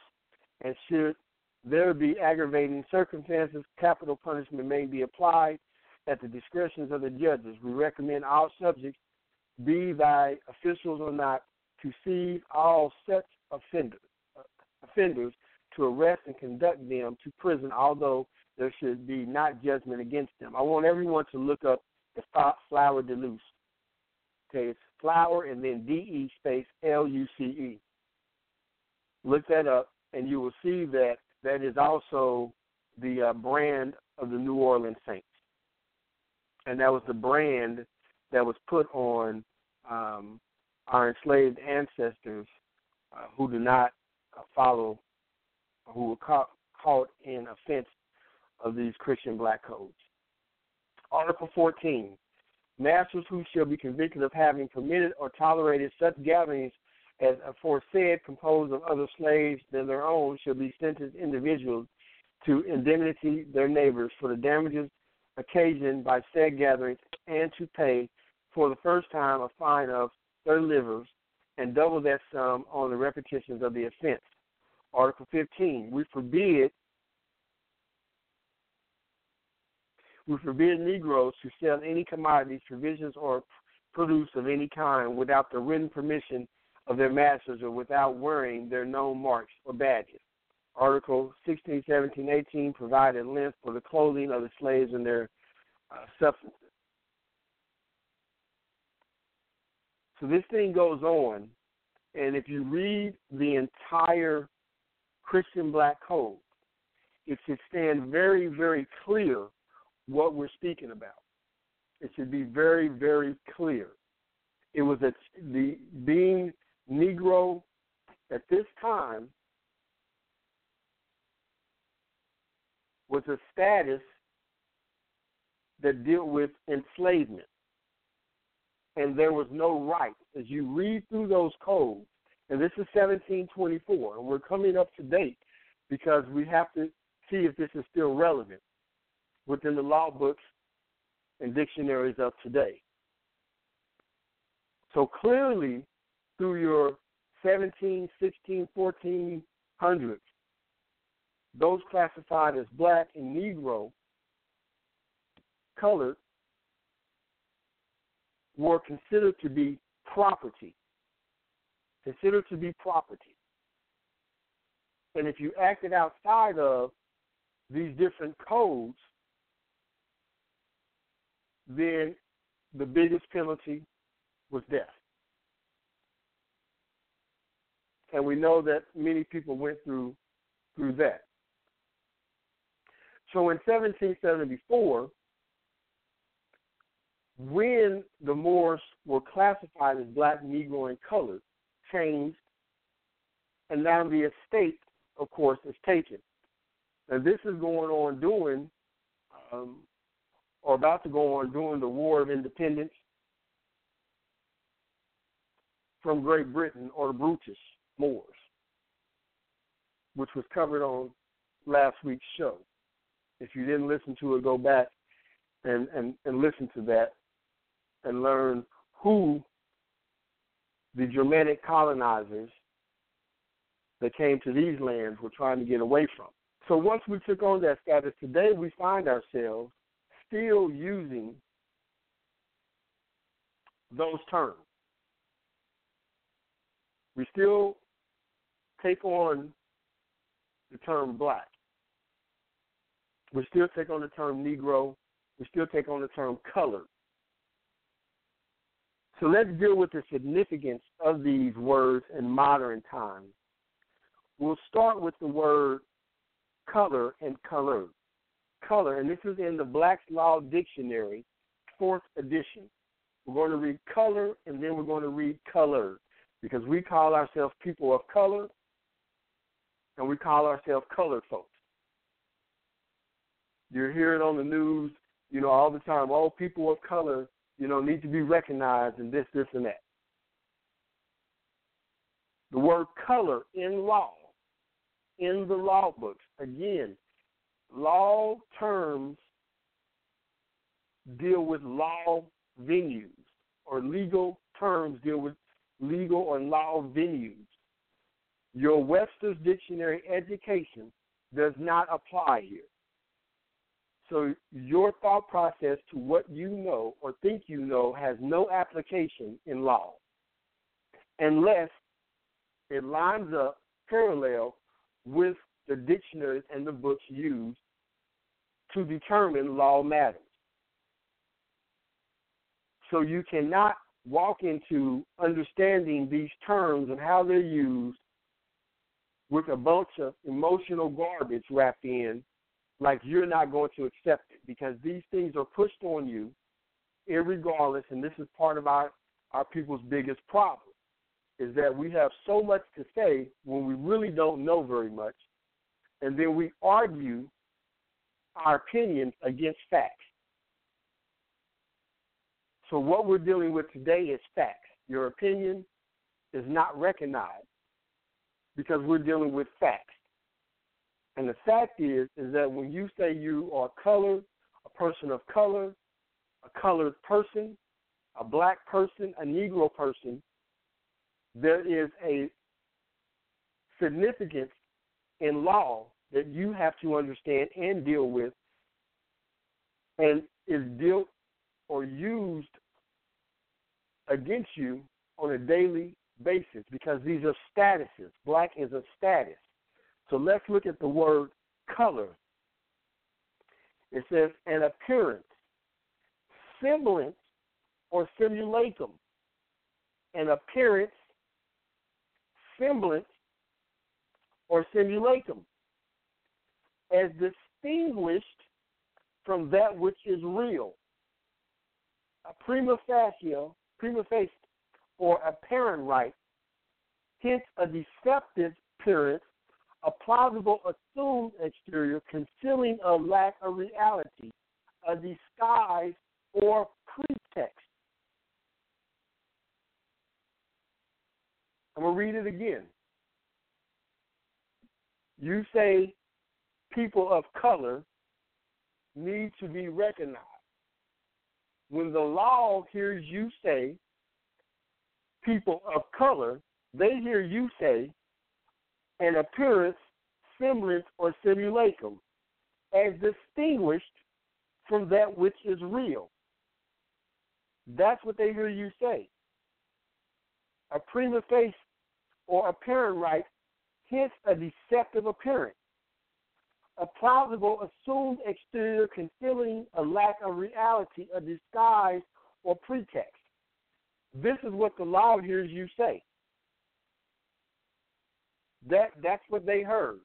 and should there be aggravating circumstances, capital punishment may be applied at the discretion of the judges. We recommend all subjects, be thy officials or not, to seize all such offenders, offenders to arrest and conduct them to prison, although there should be not judgment against them. I want everyone to look up the flower de luce. Okay, it's flower and then D E space L U C E. Look that up, and you will see that that is also the uh, brand of the New Orleans Saints, and that was the brand that was put on um, our enslaved ancestors uh, who do not Uh, follow, who were caught, caught in offense of these Christian black codes. Article 14. Masters who shall be convicted of having permitted or tolerated such gatherings as aforesaid composed of other slaves than their own shall be sentenced individuals to indemnity their neighbors for the damages occasioned by said gatherings and to pay for the first time a fine of 30 livres and double that sum on the repetitions of the offense. Article 15. We forbid we forbid Negroes to sell any commodities, provisions, or produce of any kind without the written permission of their masters or without wearing their known marks or badges. Article 16, 17, 18 provided length for the clothing of the slaves and their uh, So this thing goes on, and if you read the entire Christian Black Code, it should stand very, very clear what we're speaking about. It should be very, very clear. It was a, the being Negro at this time was a status that dealt with enslavement. And there was no right. As you read through those codes, and this is 1724, and we're coming up to date because we have to see if this is still relevant within the law books and dictionaries of today. So clearly, through your 17, 16, 1400s, those classified as black and Negro, colored, were considered to be property. Considered to be property. And if you acted outside of these different codes, then the biggest penalty was death. And we know that many people went through through that. So in 1774, when the Moors were classified as black, Negro, and colored, changed, and now the estate, of course, is taken. And this is going on during, um, or about to go on during the War of Independence from Great Britain or the Brutish Moors, which was covered on last week's show. If you didn't listen to it, go back and, and, and listen to that and learn who the Germanic colonizers that came to these lands were trying to get away from. So once we took on that status, today we find ourselves still using those terms. We still take on the term black. We still take on the term Negro. We still take on the term colored. So let's deal with the significance of these words in modern times. We'll start with the word color and color. Color, and this is in the Black's Law Dictionary, fourth edition. We're going to read color and then we're going to read color because we call ourselves people of color and we call ourselves colored folks. You hear it on the news, you know, all the time. All people of color, you know, need to be recognized and this, this, and that. The word color in law, in the law books, again, law terms deal with law venues, or legal terms deal with legal or law venues. Your Webster's Dictionary education does not apply here. So your thought process to what you know or think you know has no application in law unless it lines up parallel with the dictionaries and the books used to determine law matters. So you cannot walk into understanding these terms and how they're used with a bunch of emotional garbage wrapped in like you're not going to accept it because these things are pushed on you regardless and this is part of our our people's biggest problem is that we have so much to say when we really don't know very much and then we argue our opinions against facts. So what we're dealing with today is facts. Your opinion is not recognized because we're dealing with facts and the fact is, is that when you say you are colored, a person of color, a colored person, a black person, a Negro person, there is a significance in law that you have to understand and deal with, and is dealt or used against you on a daily basis because these are statuses. Black is a status. So let's look at the word color. It says an appearance, semblance, or simulacrum. An appearance, semblance, or simulacrum. As distinguished from that which is real. A prima facie, prima facie, or apparent right, hence a deceptive appearance, a plausible assumed exterior concealing a lack of reality, a disguise or pretext. I'm going to read it again. You say people of color need to be recognized. When the law hears you say people of color, they hear you say an appearance, semblance, or simulacrum as distinguished from that which is real. That's what they hear you say. A prima facie or apparent right, hence a deceptive appearance a plausible assumed exterior concealing a lack of reality, a disguise, or pretext. This is what the law hears you say. That that's what they heard.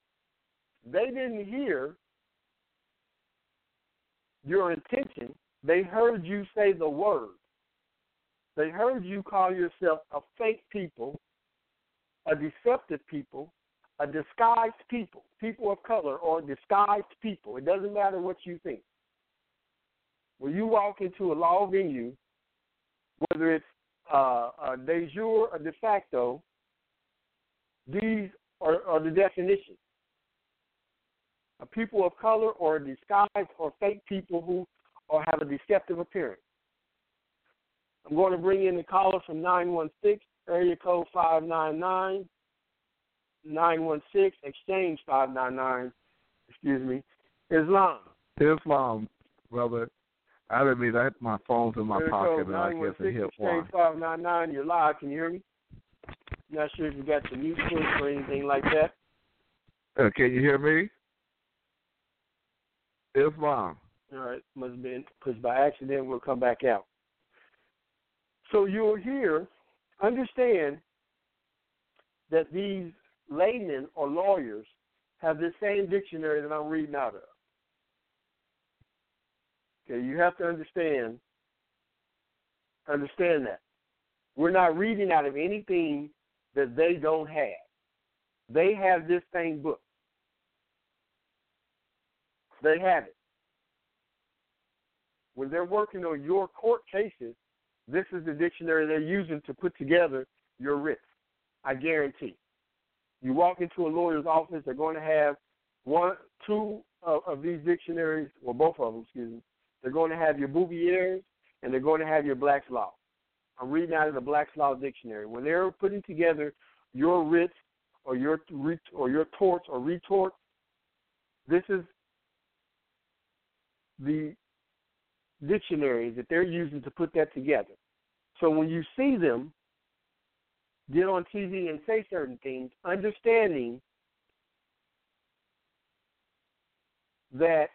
They didn't hear your intention. They heard you say the word. They heard you call yourself a fake people, a deceptive people, a disguised people, people of color, or disguised people. It doesn't matter what you think. When you walk into a law venue, whether it's uh, a de jure or de facto, these are, are the definition. A people of color or disguised or fake people who or have a deceptive appearance. I'm going to bring in the caller from 916, area code 599. 916, exchange 599, excuse me, Islam. Islam, brother. I didn't mean that. My phone's in my pocket, and I guess it hit exchange 599, you're live. Can you hear me? Not sure if you got the mute switch or anything like that. Uh, can you hear me? Islam. All right, must have been because by accident we'll come back out. So you'll hear, understand that these laymen or lawyers have the same dictionary that I'm reading out of. Okay, you have to understand understand that. We're not reading out of anything that they don't have. They have this same book. They have it. When they're working on your court cases, this is the dictionary they're using to put together your writs. I guarantee. You walk into a lawyer's office, they're going to have one, two of, of these dictionaries, or both of them, excuse me. They're going to have your Bouvier's and they're going to have your Black's Law. I'm reading out of the Black's Law dictionary. When they're putting together your writs or your or your torts or retorts, this is the dictionary that they're using to put that together. So when you see them, get on TV and say certain things, understanding that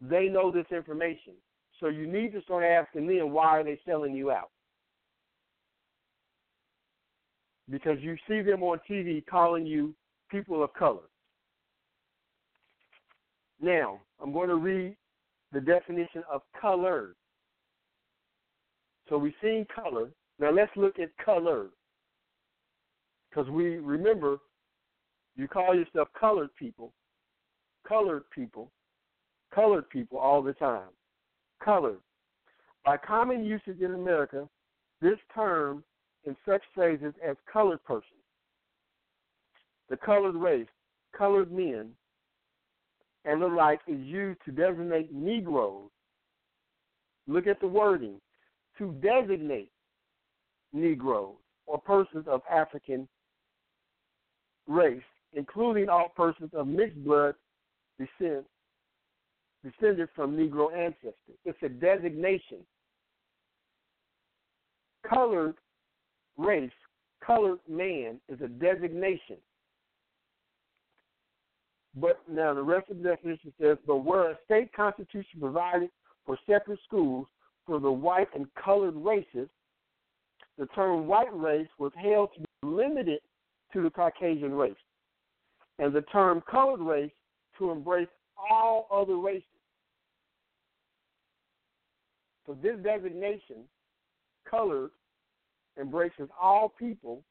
they know this information. So you need to start asking them why are they selling you out? Because you see them on TV calling you people of color. Now, I'm going to read the definition of color. So we've seen color. Now let's look at color. Because we remember, you call yourself colored people, colored people, colored people all the time. Colored. By common usage in America, this term in such phrases as colored person, the colored race, colored men, and the like is used to designate Negroes. Look at the wording to designate Negroes or persons of African race, including all persons of mixed blood descent, descended from Negro ancestors. It's a designation. colored race, colored man is a designation. But now the rest of the definition says, but where a state constitution provided for separate schools for the white and colored races, the term white race was held to be limited to the Caucasian race, and the term colored race to embrace all other races. So this designation, colored, embraces all people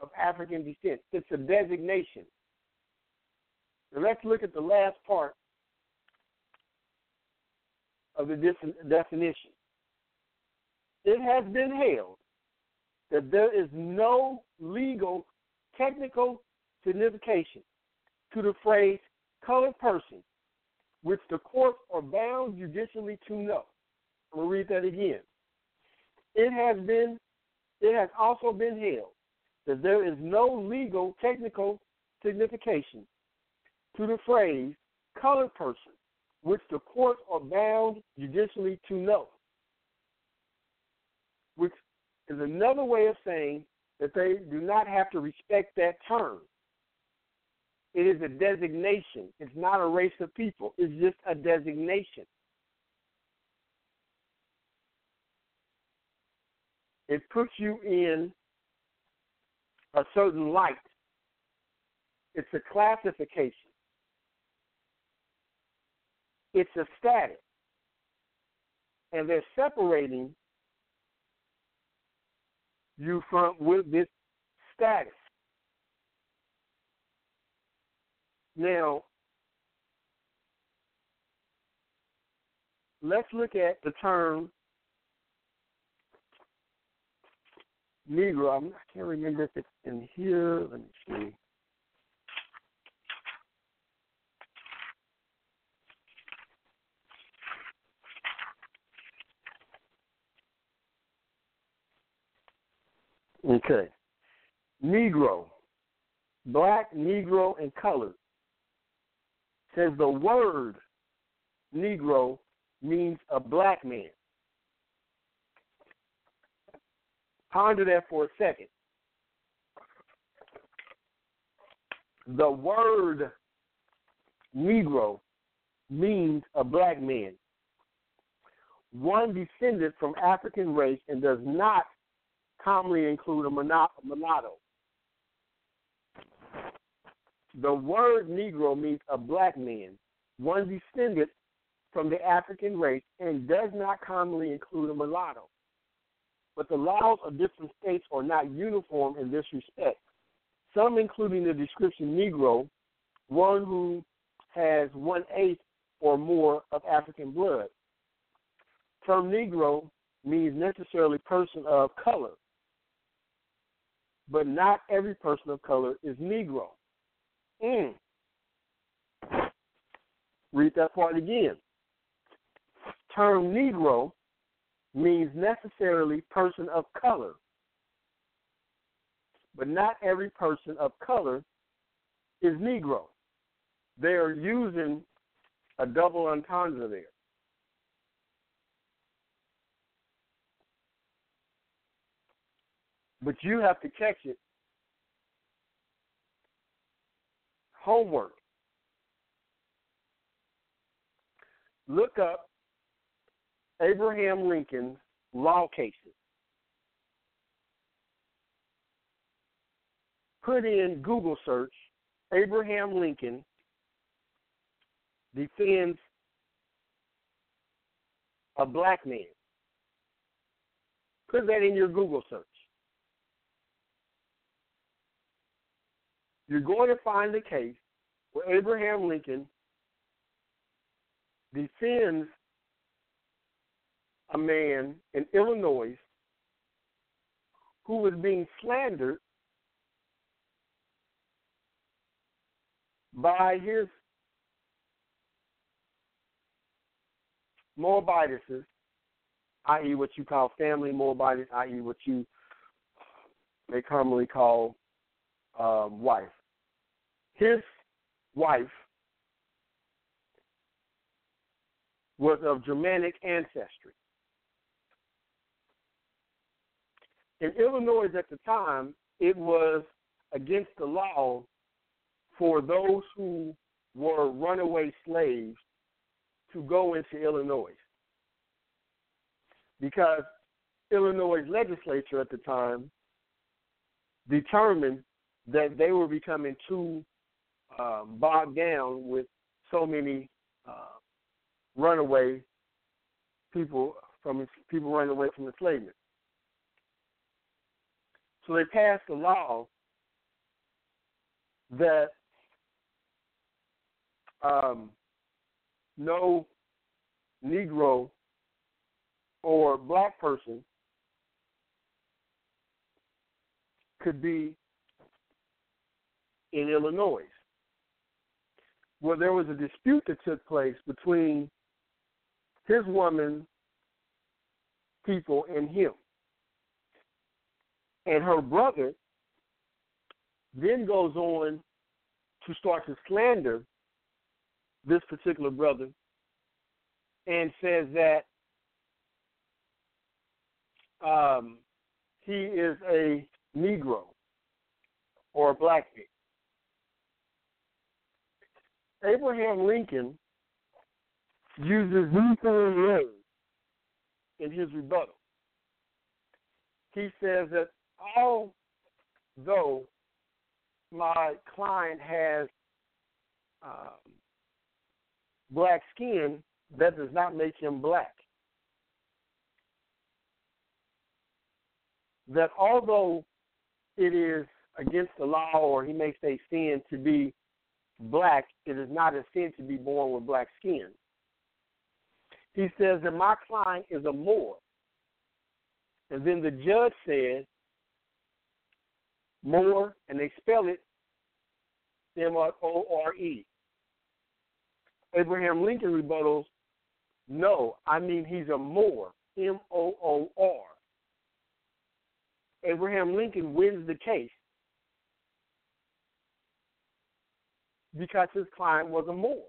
of African descent. It's a designation. Now let's look at the last part of the definition. It has been held that there is no legal technical signification to the phrase colored person, which the courts are bound judicially to know. I'm going to read that again. It has been, it has also been held that there is no legal technical signification to the phrase colored person, which the courts are bound judicially to know, which is another way of saying that they do not have to respect that term. It is a designation. It's not a race of people. It's just a designation. It puts you in a certain light. It's a classification. It's a status. And they're separating you from with this status. Now, let's look at the term Negro. I'm, I can't remember if it's in here. Let me see. Okay. Negro, black, Negro, and colored. Says the word Negro means a black man. Ponder that for a second. The word Negro means a black man, one descended from African race and does not commonly include a mulatto. The word Negro means a black man, one descended from the African race, and does not commonly include a mulatto. But the laws of different states are not uniform in this respect. Some, including the description Negro, one who has one eighth or more of African blood. Term Negro means necessarily person of color, but not every person of color is Negro. Mm. Read that part again. Term Negro means necessarily person of color, but not every person of color is Negro. They are using a double entendre there. But you have to catch it. Homework. Look up Abraham Lincoln law cases. Put in Google search Abraham Lincoln defends a black man. Put that in your Google search. you're going to find a case where Abraham Lincoln defends a man in Illinois who was being slandered by his Moabites, i.e., what you call family Moabites, i.e., what you may commonly call um, wife his wife was of Germanic ancestry. In Illinois at the time, it was against the law for those who were runaway slaves to go into Illinois. Because Illinois legislature at the time determined that they were becoming too uh, bogged down with so many uh, runaway people from people running away from enslavement. So they passed a law that um, no Negro or black person could be in Illinois. Well, there was a dispute that took place between his woman people and him. And her brother then goes on to start to slander this particular brother and says that um, he is a Negro or a black man. Abraham Lincoln uses these words in his rebuttal. He says that although my client has um, black skin, that does not make him black. That although it is against the law, or he may say sin to be black, it is not a sin to be born with black skin. He says that my client is a Moor. And then the judge says, Moor, and they spell it M O R E. Abraham Lincoln rebuttals, no, I mean he's a Moor, M O O R. Abraham Lincoln wins the case because his client was a Moor.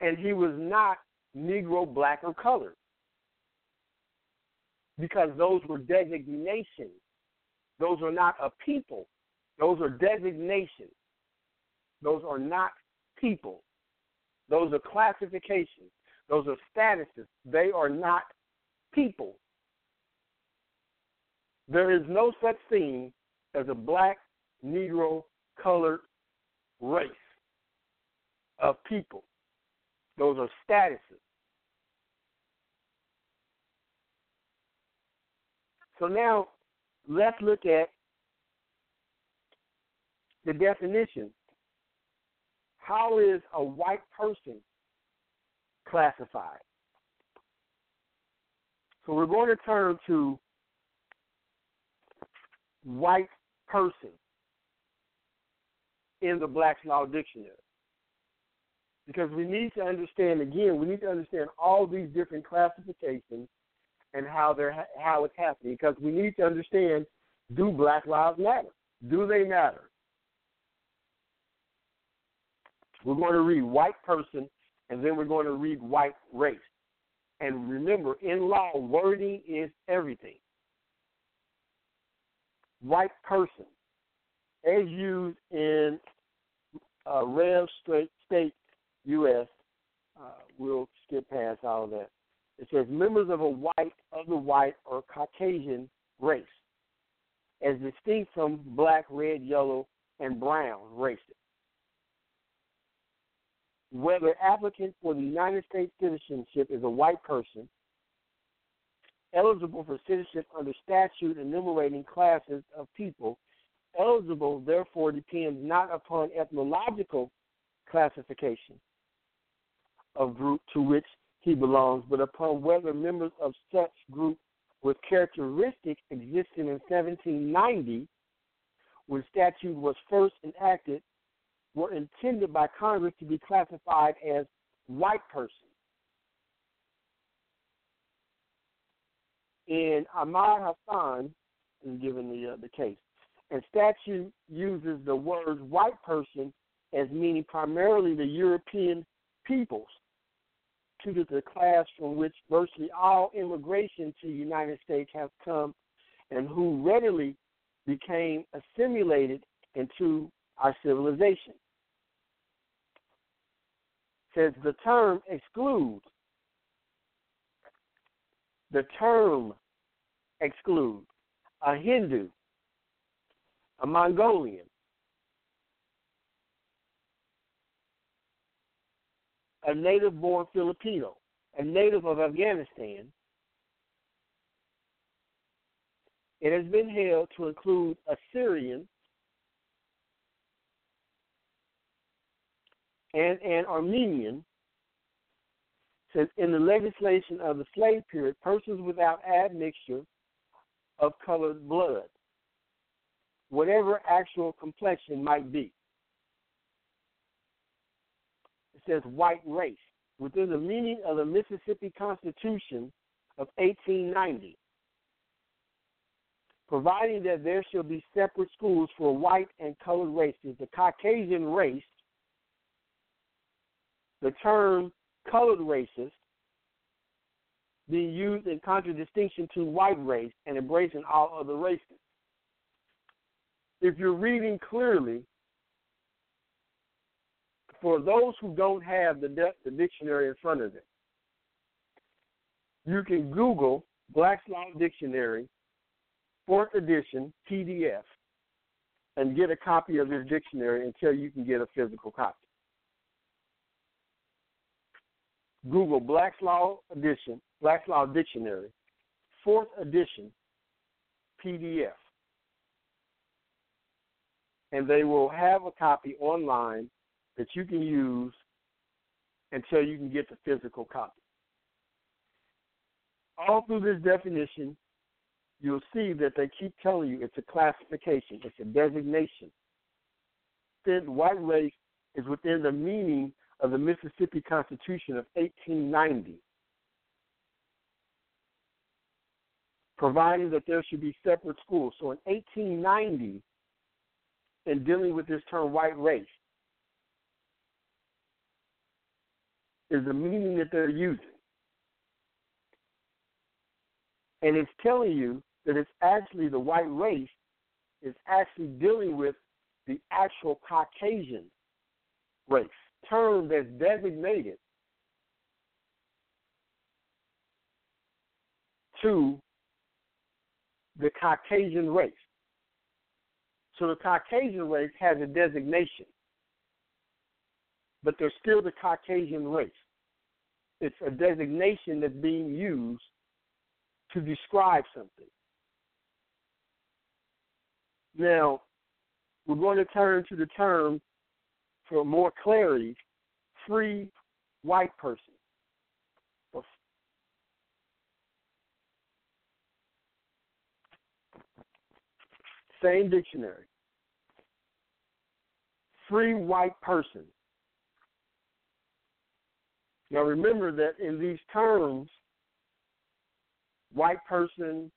And he was not Negro, black, or colored. Because those were designations. Those are not a people. Those are designations. Those are not people. Those are classifications. Those are statuses. They are not people. There is no such thing as a black, Negro, colored race of people. Those are statuses. So now let's look at the definition. How is a white person classified? So we're going to turn to white person in the Black's Law Dictionary. Because we need to understand again, we need to understand all these different classifications and how they're how it's happening. Because we need to understand: Do Black lives matter? Do they matter? We're going to read white person, and then we're going to read white race. And remember, in law, wording is everything. White person, as used in uh, Rev State, U.S., uh, we'll skip past all of that. It says members of a white, of the white, or Caucasian race, as distinct from black, red, yellow, and brown races. Whether applicant for the United States citizenship is a white person, eligible for citizenship under statute enumerating classes of people eligible therefore depends not upon ethnological classification of group to which he belongs, but upon whether members of such group with characteristics existing in 1790, when statute was first enacted, were intended by Congress to be classified as white persons. And Ahmad Hassan is given the uh, the case and statute uses the word white person as meaning primarily the European peoples constituted the class from which virtually all immigration to the United States has come and who readily became assimilated into our civilization. Says the term excludes. The term excludes a Hindu, a Mongolian, a native born Filipino, a native of Afghanistan, it has been held to include Assyrian and an Armenian, since in the legislation of the slave period, persons without admixture of colored blood, whatever actual complexion might be says white race within the meaning of the Mississippi Constitution of 1890, providing that there shall be separate schools for white and colored races. The Caucasian race, the term colored races, being used in contradistinction to white race and embracing all other races. If you're reading clearly, for those who don't have the, the dictionary in front of them, you can Google Black's Law Dictionary, fourth edition PDF, and get a copy of this dictionary until you can get a physical copy. Google Black's Law Edition, Black's Law Dictionary, fourth edition PDF. And they will have a copy online that you can use until you can get the physical copy. All through this definition, you'll see that they keep telling you it's a classification, it's a designation. Then white race is within the meaning of the Mississippi Constitution of 1890, providing that there should be separate schools. So in 1890, in dealing with this term white race, is the meaning that they're using. And it's telling you that it's actually the white race is actually dealing with the actual Caucasian race, term that's designated to the Caucasian race. So the Caucasian race has a designation, but they're still the Caucasian race it's a designation that's being used to describe something. Now, we're going to turn to the term for more clarity free white person. Same dictionary. Free white person. Now remember that in these terms, white person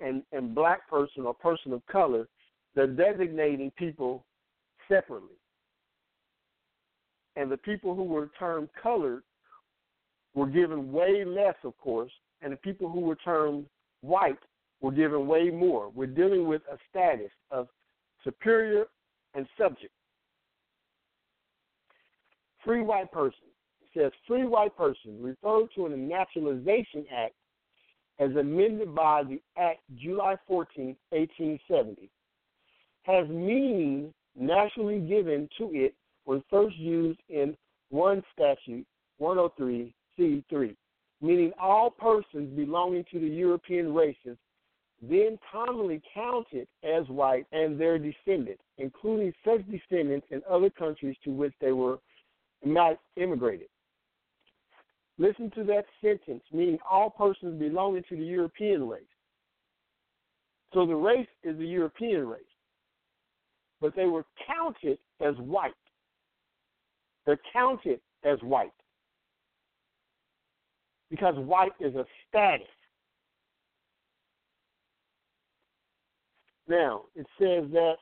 and, and black person or person of color, they're designating people separately. And the people who were termed colored were given way less, of course, and the people who were termed white were given way more. We're dealing with a status of superior and subject. Free white person says free white person referred to in the Naturalization Act as amended by the Act July 14, 1870, has meaning nationally given to it when first used in one statute 103 C3, meaning all persons belonging to the European races then commonly counted as white and their descendants, including such descendants in other countries to which they were not immigrated. Listen to that sentence, meaning all persons belonging to the European race. So the race is the European race. But they were counted as white. They're counted as white. Because white is a status. Now, it says that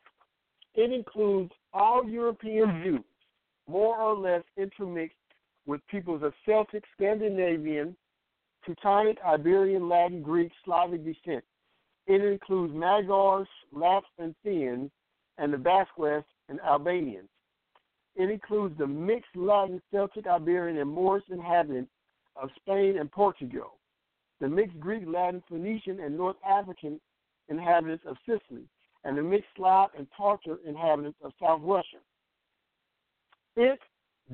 it includes all European Jews, more or less intermixed with peoples of Celtic, Scandinavian, Teutonic, Iberian, Latin, Greek, Slavic descent. It includes Magyars, Lapps, and Finns, and the Basques and Albanians. It includes the mixed Latin, Celtic, Iberian, and Moorish inhabitants of Spain and Portugal, the mixed Greek, Latin, Phoenician, and North African inhabitants of Sicily, and the mixed Slav and Tartar inhabitants of South Russia. It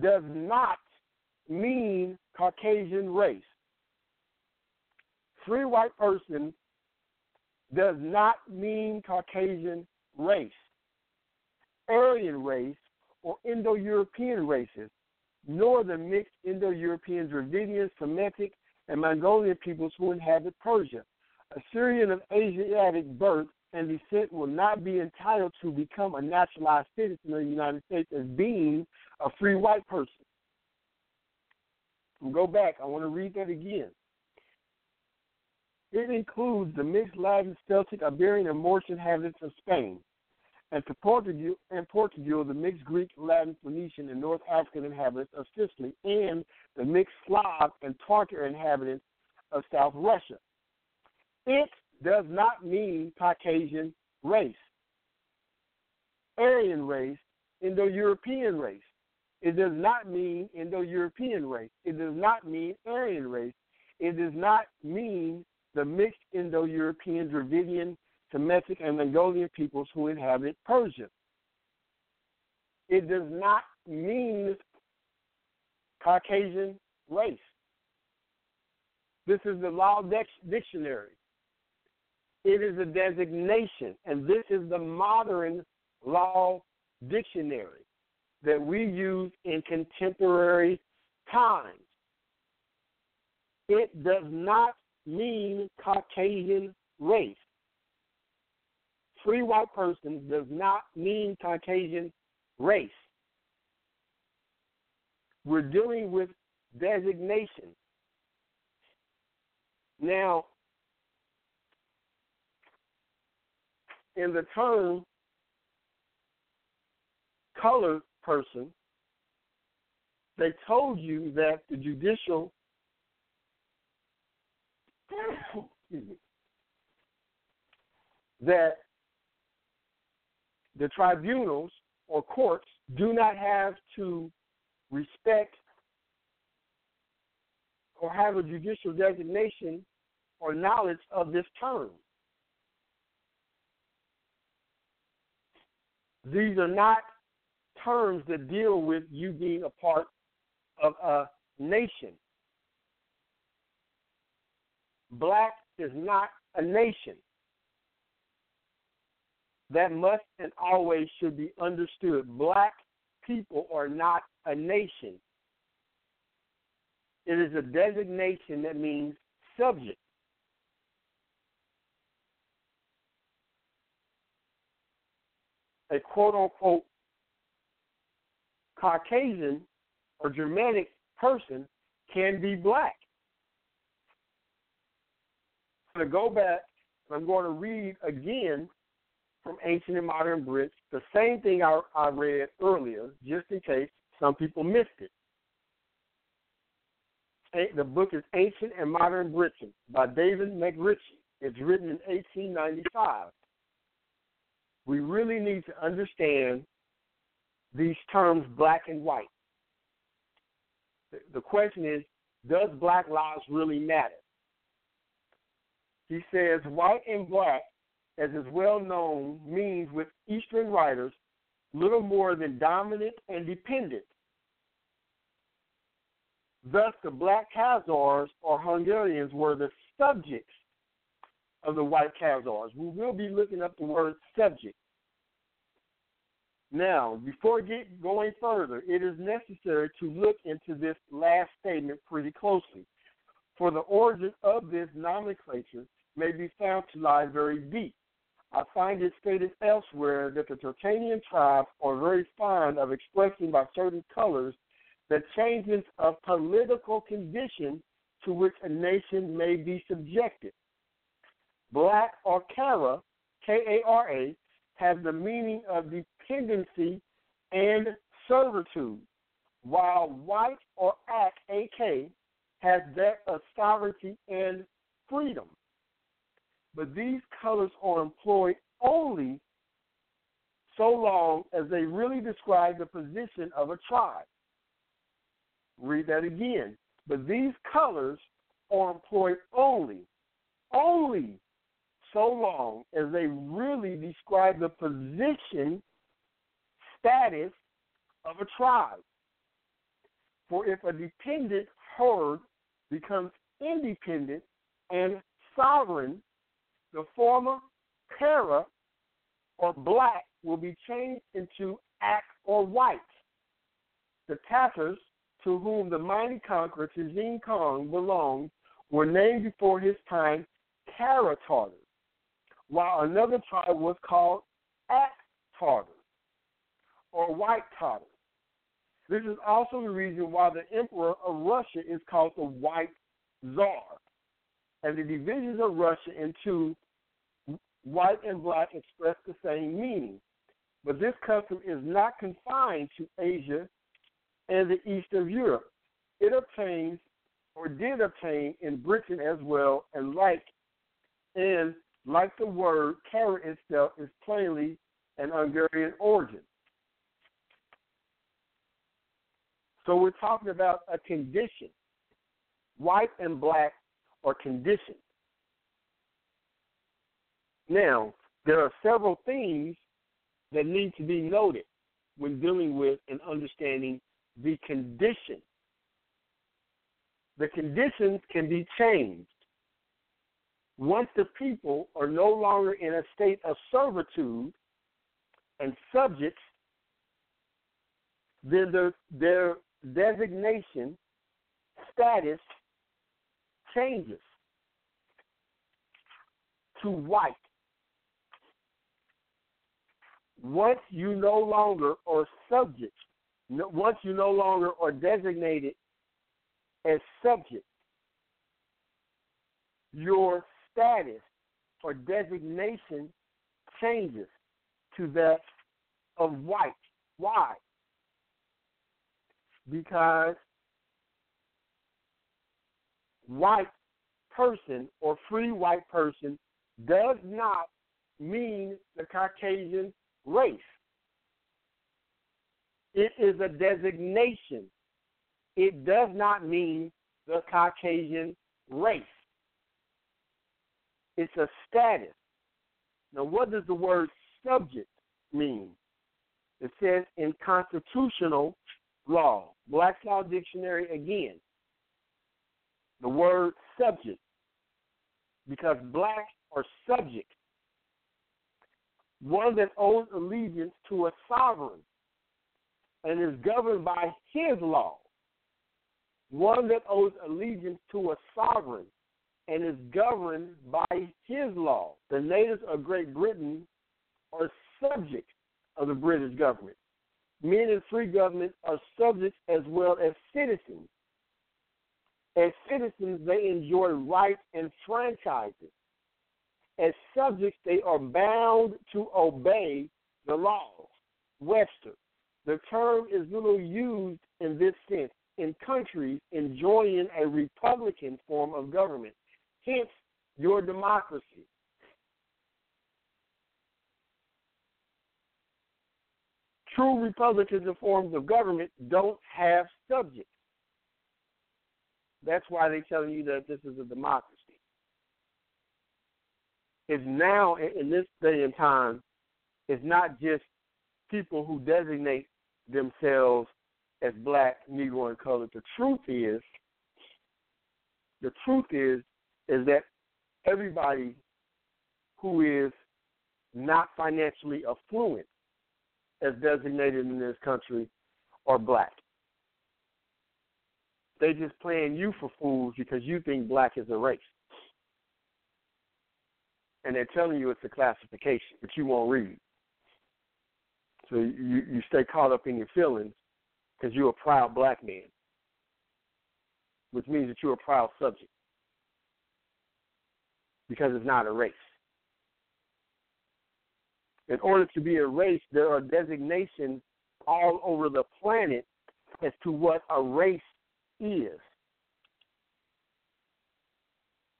does not mean Caucasian race. Free white person does not mean Caucasian race. Aryan race or Indo European races, nor the mixed Indo European, Dravidian, Semitic, and Mongolian peoples who inhabit Persia. A Syrian of Asiatic birth and descent will not be entitled to become a naturalized citizen of the United States as being a free white person. Go back, I want to read that again. It includes the mixed Latin, Celtic, Iberian, and Moorish inhabitants of Spain, and to Portugal and Portugal, the mixed Greek, Latin, Phoenician, and North African inhabitants of Sicily, and the mixed Slav and Tartar inhabitants of South Russia. It does not mean Caucasian race, Aryan race, Indo European race. It does not mean Indo European race. It does not mean Aryan race. It does not mean the mixed Indo European, Dravidian, Semitic, and Mongolian peoples who inhabit Persia. It does not mean Caucasian race. This is the Law Dictionary. It is a designation, and this is the modern law dictionary that we use in contemporary times. It does not mean Caucasian race. Free white person does not mean Caucasian race. We're dealing with designation. Now, in the term colored person, they told you that the judicial that the tribunals or courts do not have to respect or have a judicial designation or knowledge of this term. These are not terms that deal with you being a part of a nation. Black is not a nation. That must and always should be understood. Black people are not a nation. It is a designation that means subject. a quote unquote Caucasian or Germanic person can be black. I'm going to go back I'm going to read again from Ancient and Modern Brits the same thing I, I read earlier, just in case some people missed it. The book is Ancient and Modern Britons by David MacRitchie. It's written in 1895 we really need to understand these terms black and white. The question is, does black lives really matter? He says white and black, as is well known, means with Eastern writers little more than dominant and dependent. Thus, the black Khazars or Hungarians were the subjects of the white Khazars. We will be looking up the word subject. Now, before get going further, it is necessary to look into this last statement pretty closely, for the origin of this nomenclature may be found to lie very deep. I find it stated elsewhere that the Turanian tribes are very fond of expressing by certain colors the changes of political condition to which a nation may be subjected. Black or Kara, K A R A, has the meaning of dependency and servitude. while white or AK, AK has that sovereignty and freedom. But these colors are employed only so long as they really describe the position of a tribe. Read that again. But these colors are employed only, only so long as they really describe the position, status of a tribe. For if a dependent herd becomes independent and sovereign, the former kara or black will be changed into ak or white. The Tatars, to whom the mighty conqueror Tizing Kong belonged, were named before his time Kara Tartars, while another tribe was called Ak Tartars or White Tartars. This is also the reason why the emperor of Russia is called the White Tsar, and the divisions of Russia into white and black express the same meaning. But this custom is not confined to Asia and the east of Europe. It obtains or did obtain in Britain as well, and like and like the word Kara itself is plainly an Hungarian origin. So we're talking about a condition. White and black are conditions. Now, there are several things that need to be noted when dealing with and understanding the condition. The conditions can be changed. Once the people are no longer in a state of servitude and subjects, then their, their designation status changes to white once you no longer are subject, once you no longer are designated as subject, your status or designation changes to that of white. Why? Because white person or free white person does not mean the Caucasian race. It is a designation. It does not mean the Caucasian race. It's a status. Now, what does the word subject mean? It says in constitutional law, Black's Law Dictionary again, the word subject, because black or subject one that owes allegiance to a sovereign and is governed by his law. One that owes allegiance to a sovereign and is governed by his law. The natives of Great Britain are subject of the British government. Men in free government are subjects as well as citizens. As citizens, they enjoy rights and franchises as subjects, they are bound to obey the laws. Webster. The term is little used in this sense in countries enjoying a republican form of government, hence your democracy. True republicans and forms of government don't have subjects. That's why they're telling you that this is a democracy is now in this day and time is not just people who designate themselves as black, Negro, and colored. The truth is, the truth is, is that everybody who is not financially affluent, as designated in this country, are black. They just playing you for fools because you think black is a race and they're telling you it's a classification, but you won't read. So you you stay caught up in your feelings because you're a proud black man, which means that you're a proud subject because it's not a race. In order to be a race, there are designations all over the planet as to what a race is.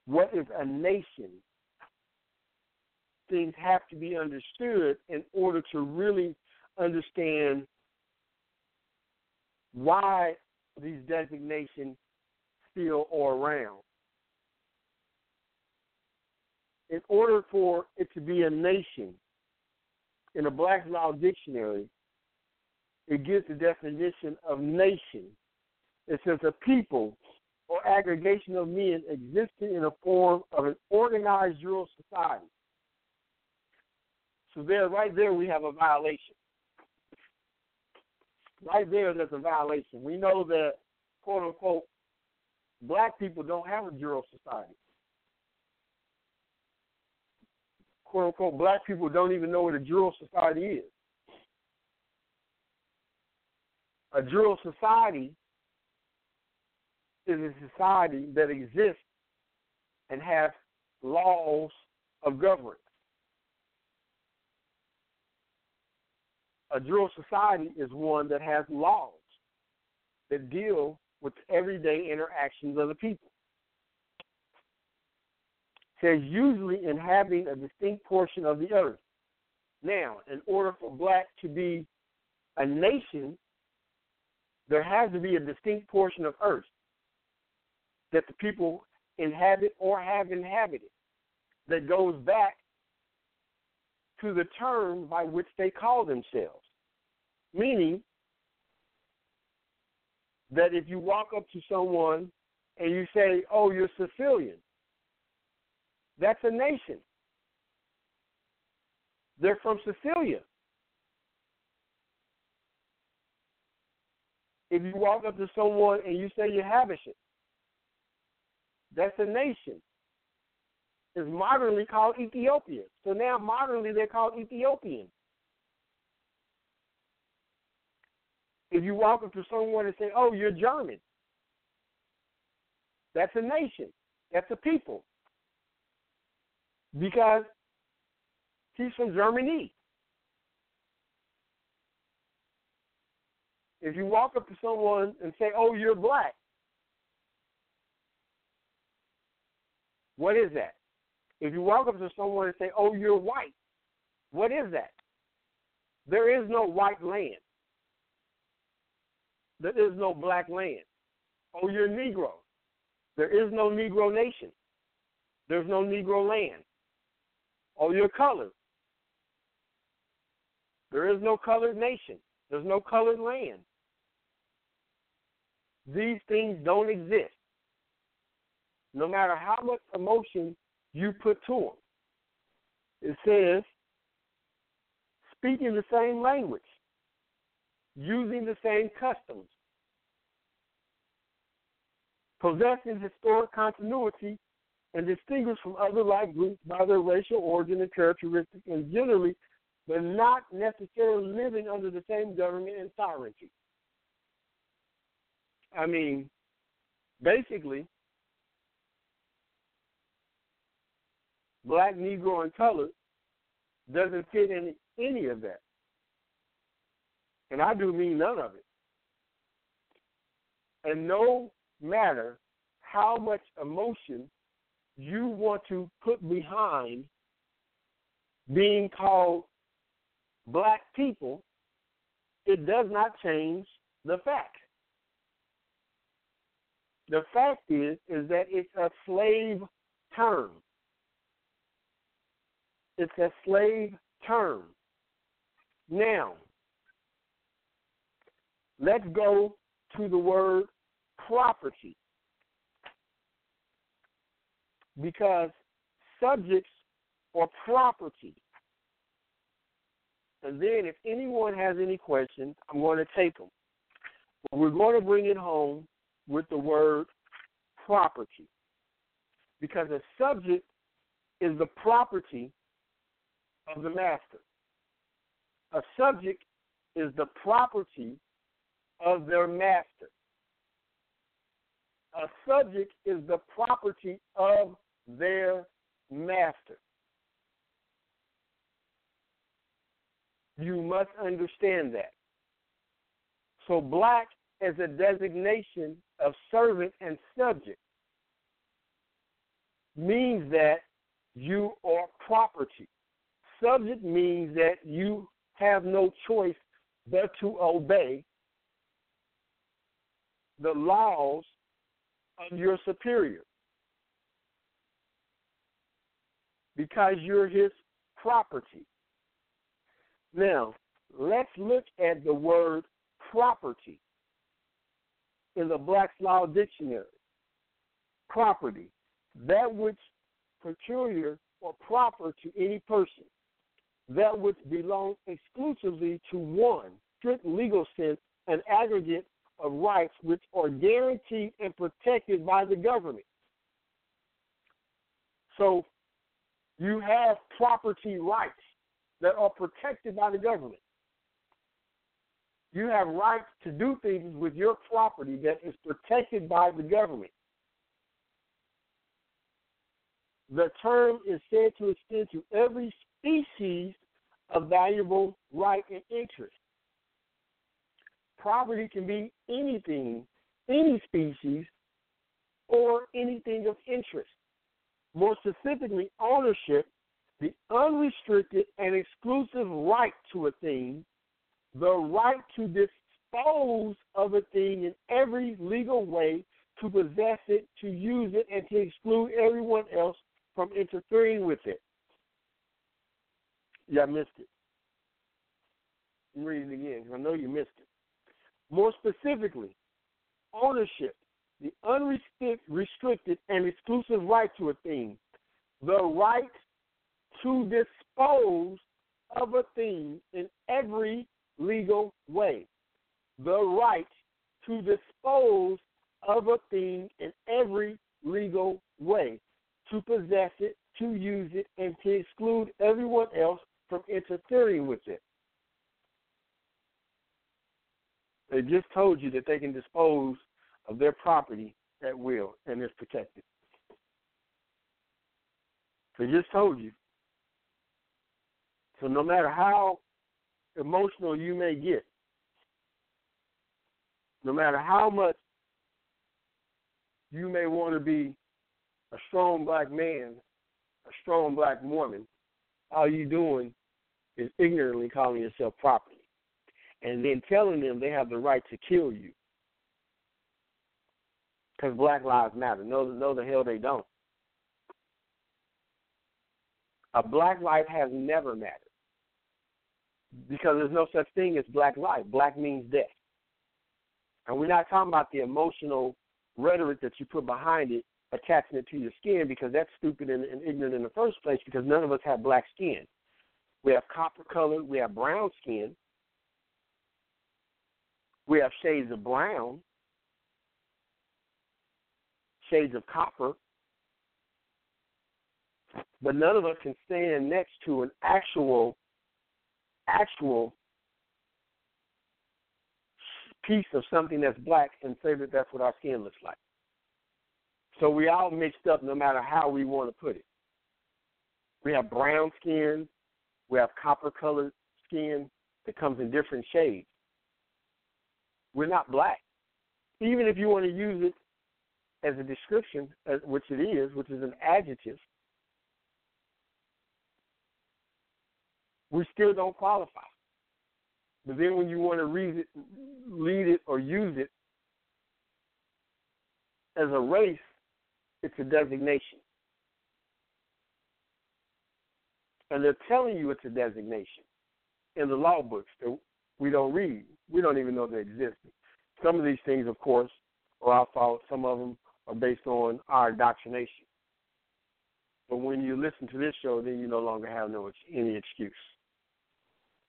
What is a nation? Things have to be understood in order to really understand why these designations still are around. In order for it to be a nation, in the Black Law Dictionary, it gives the definition of nation. It says a people or aggregation of men existing in a form of an organized jural society. So there, right there, we have a violation. Right there, there's a violation. We know that, quote unquote, black people don't have a jural society. Quote unquote, black people don't even know what a jural society is. A jural society is a society that exists and has laws of governance. A jural society is one that has laws that deal with everyday interactions of the people. Says usually inhabiting a distinct portion of the earth. Now, in order for black to be a nation, there has to be a distinct portion of earth that the people inhabit or have inhabited that goes back to the term by which they call themselves. Meaning that if you walk up to someone and you say, Oh, you're Sicilian, that's a nation. They're from Sicilia. If you walk up to someone and you say you're Habeshan, that's a nation. It's modernly called Ethiopia. So now modernly they're called Ethiopian. If you walk up to someone and say, Oh, you're German, that's a nation. That's a people. Because he's from Germany. If you walk up to someone and say, Oh, you're black, what is that? If you walk up to someone and say, Oh, you're white, what is that? There is no white land. There is no black land. Oh, you're Negro. There is no Negro nation. There's no Negro land. Oh, your color. There is no colored nation. There's no colored land. These things don't exist. No matter how much emotion you put to them, it says speaking the same language using the same customs, possessing historic continuity, and distinguished from other like groups by their racial origin and characteristics, and generally, but not necessarily living under the same government and sovereignty. I mean, basically, black, Negro, and colored doesn't fit in any of that. And I do mean none of it. And no matter how much emotion you want to put behind being called black people, it does not change the fact. The fact is is that it's a slave term. It's a slave term. Now, Let's go to the word property. Because subjects are property. And then, if anyone has any questions, I'm going to take them. But we're going to bring it home with the word property. Because a subject is the property of the master. A subject is the property of their master. A subject is the property of their master. You must understand that. So, black as a designation of servant and subject means that you are property. Subject means that you have no choice but to obey the laws of your superior because you're his property. Now, let's look at the word property in the Black's Law Dictionary. Property, that which peculiar or proper to any person, that which belongs exclusively to one, strict legal sense, an aggregate of rights which are guaranteed and protected by the government. So you have property rights that are protected by the government. You have rights to do things with your property that is protected by the government. The term is said to extend to every species of valuable right and interest. Property can be anything, any species, or anything of interest. More specifically, ownership, the unrestricted and exclusive right to a thing, the right to dispose of a thing in every legal way, to possess it, to use it, and to exclude everyone else from interfering with it. Yeah, I missed it. I'm it again I know you missed it. More specifically, ownership, the unrestricted and exclusive right to a thing, the right to dispose of a thing in every legal way, the right to dispose of a thing in every legal way, to possess it, to use it, and to exclude everyone else from interfering with it. They just told you that they can dispose of their property at will and it's protected. They just told you. So no matter how emotional you may get, no matter how much you may want to be a strong black man, a strong black woman, all you doing is ignorantly calling yourself property and then telling them they have the right to kill you because Black Lives Matter. No, no, the hell they don't. A black life has never mattered because there's no such thing as black life. Black means death, and we're not talking about the emotional rhetoric that you put behind it, attaching it to your skin, because that's stupid and, and ignorant in the first place. Because none of us have black skin. We have copper colored, we have brown skin, we have shades of brown, shades of copper, but none of us can stand next to an actual, actual piece of something that's black and say that that's what our skin looks like. So we all mixed up no matter how we want to put it. We have brown skin, we have copper colored skin that comes in different shades. We're not black. Even if you want to use it as a description, which it is, which is an adjective, we still don't qualify. But then when you want to read it, lead it, or use it as a race, it's a designation. And they're telling you it's a designation in the law books that we don't read. We don't even know they exist. Some of these things, of course, are our fault. Some of them are based on our indoctrination. But when you listen to this show, then you no longer have no any excuse.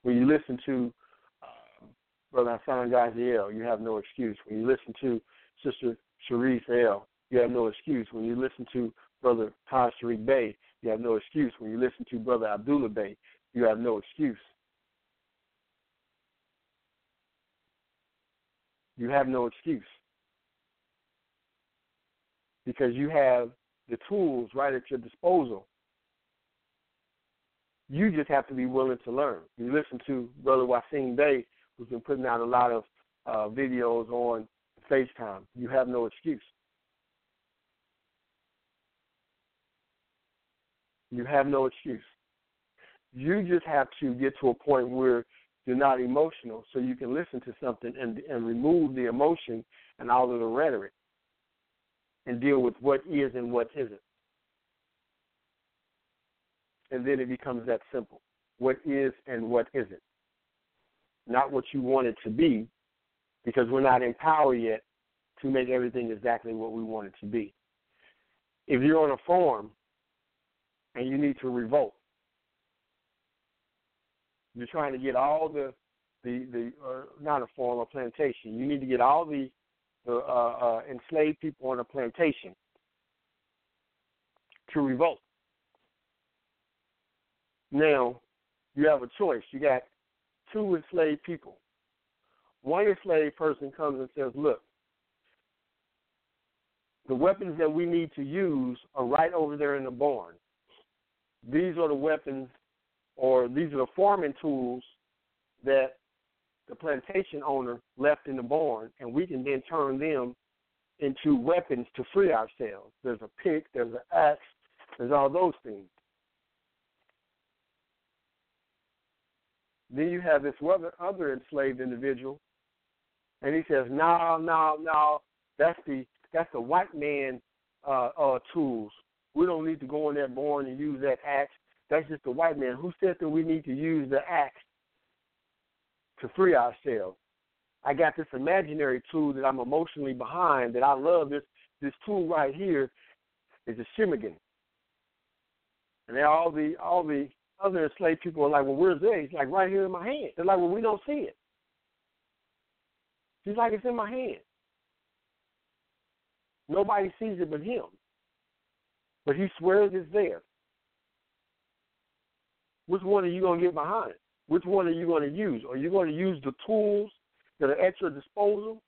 When you listen to uh, Brother Hassan Gaziel, you have no excuse. When you listen to Sister Sharice L, you have no excuse. When you listen to Brother Taj Tariq Bey, you have no excuse. When you listen to Brother Abdullah Bey, you have no excuse. You have no excuse because you have the tools right at your disposal. You just have to be willing to learn. You listen to Brother Wasim Bey, who's been putting out a lot of uh, videos on FaceTime. You have no excuse. You have no excuse. You just have to get to a point where you're not emotional, so you can listen to something and and remove the emotion and all of the rhetoric, and deal with what is and what isn't. And then it becomes that simple: what is and what isn't. Not what you want it to be, because we're not in power yet to make everything exactly what we want it to be. If you're on a farm and you need to revolt, you're trying to get all the the the uh, not a farm or plantation. You need to get all the the uh, uh, enslaved people on a plantation to revolt. Now you have a choice. You got two enslaved people. One enslaved person comes and says, "Look, the weapons that we need to use are right over there in the barn. These are the weapons or these are the farming tools that the plantation owner left in the barn, and we can then turn them into weapons to free ourselves. There's a pick, there's an axe, there's all those things. Then you have this other, enslaved individual, and he says, "No, no, no, that's the that's the white man uh, uh, tools. We don't need to go in that barn and use that axe. That's just the white man. Who said that we need to use the axe to free ourselves? I got this imaginary tool that I'm emotionally behind that I love. This this tool right here is a shimigan. And then all the all the other enslaved people are like, Well, where's it? He's like right here in my hand. They're like, Well, we don't see it. He's like, It's in my hand. Nobody sees it but him. But he swears it's there. Which one are you to get behind? Which one are you going to use? Are you going to use the tools that are at your disposal?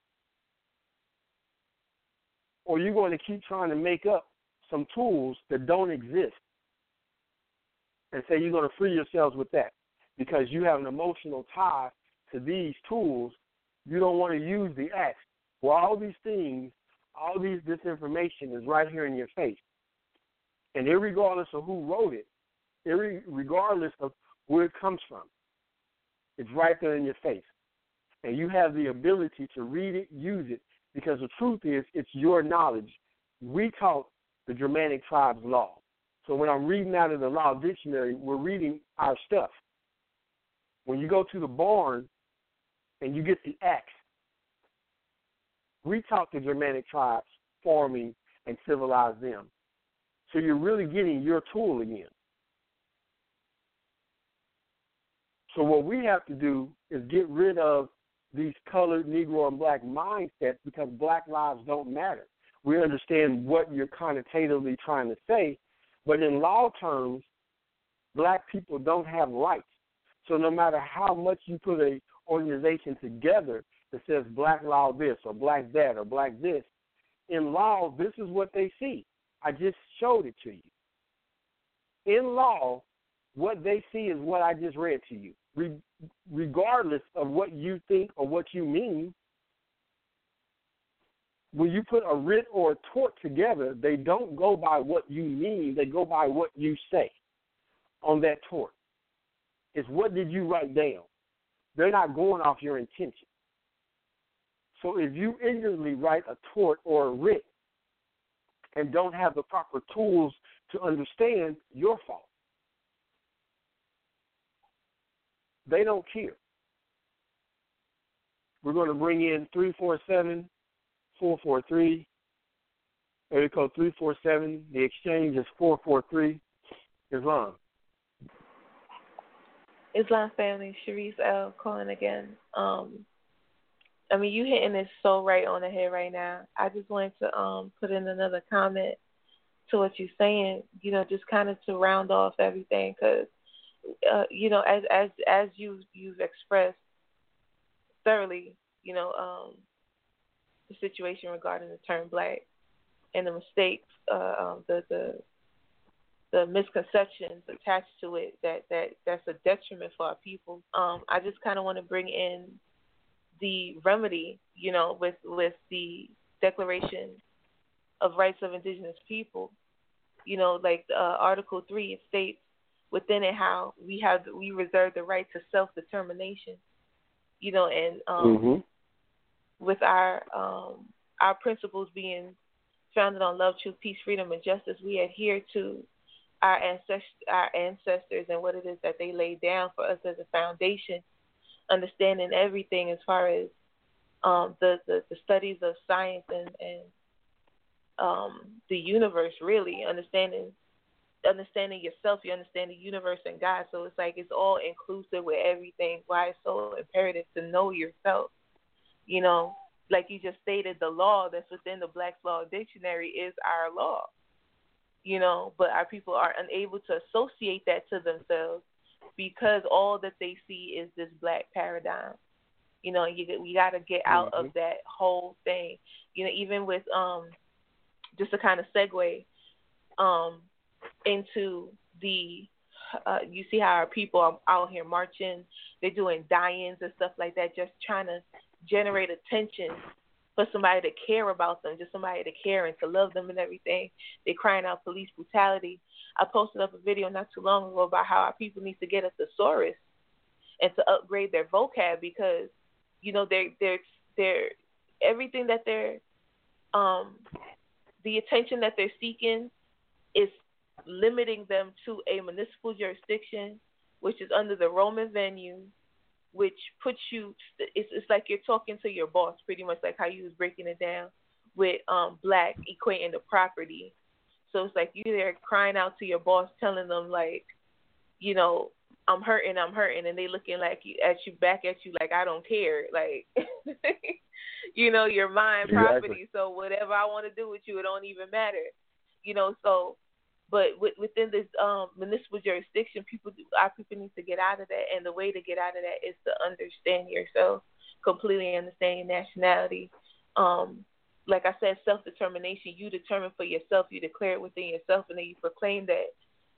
Or are you going to keep trying to make up some tools that don't exist and say you're going to free yourselves with that because you have an emotional tie to these tools? You don't want to use the axe. Well, all these things, all these disinformation is right here in your face. And regardless of who wrote it, regardless of where it comes from. It's right there in your face. And you have the ability to read it, use it, because the truth is, it's your knowledge. We taught the Germanic tribes law. So when I'm reading out of the law dictionary, we're reading our stuff. When you go to the barn and you get the axe, we taught the Germanic tribes farming and civilized them. So you're really getting your tool again. So what we have to do is get rid of these colored Negro and black mindsets because black lives don't matter. We understand what you're connotatively trying to say, but in law terms, black people don't have rights. So no matter how much you put a organization together that says black law this or black that or black this, in law this is what they see. I just showed it to you. In law, what they see is what I just read to you re- regardless of what you think or what you mean, when you put a writ or a tort together, they don't go by what you mean, they go by what you say on that tort. It's what did you write down? They're not going off your intention. So if you ignorantly write a tort or a writ and don't have the proper tools to understand, your fault. They don't care. We're going to bring in 347 443. Area code 347. The exchange is 443. Islam. Islam family, Sharice L calling again. Um, I mean, you hitting this so right on the head right now. I just wanted to um put in another comment to what you're saying. You know, just kind of to round off everything, because uh, you know, as as as you you've expressed thoroughly, you know, um, the situation regarding the term black and the mistakes, uh, um, the the the misconceptions attached to it that that that's a detriment for our people. Um, I just kind of want to bring in the remedy, you know, with with the Declaration of Rights of Indigenous People. You know, like uh, Article Three, it states within it how we have we reserve the right to self determination. You know, and um, mm-hmm. with our um, our principles being founded on love, truth, peace, freedom, and justice, we adhere to our ancestors, our ancestors, and what it is that they laid down for us as a foundation. Understanding everything as far as um, the, the, the studies of science and and um, the universe, really understanding understanding yourself, you understand the universe and God. So it's like it's all inclusive with everything. Why it's so imperative to know yourself. You know, like you just stated, the law that's within the Black's Law Dictionary is our law. You know, but our people are unable to associate that to themselves because all that they see is this black paradigm. You know, you we got to get out mm-hmm. of that whole thing. You know, even with um, just to kind of segue um into the uh, you see how our people are out here marching, they're doing die-ins and stuff like that, just trying to generate attention for somebody to care about them, just somebody to care and to love them and everything. They're crying out police brutality. I posted up a video not too long ago about how our people need to get a thesaurus and to upgrade their vocab because, you know, they're they're they're everything that they're um the attention that they're seeking is limiting them to a municipal jurisdiction, which is under the Roman venue, which puts you. It's, it's like you're talking to your boss, pretty much like how you was breaking it down with um black equating the property. So it's like you there crying out to your boss, telling them like, you know, I'm hurting, I'm hurting, and they looking like you at you back at you like I don't care, like, you know, your mind property. So whatever I want to do with you, it don't even matter, you know. So but within this um, municipal jurisdiction, people our people need to get out of that, and the way to get out of that is to understand yourself completely, understand your nationality. Um, like I said, self determination. You determine for yourself. You declare it within yourself, and then you proclaim that.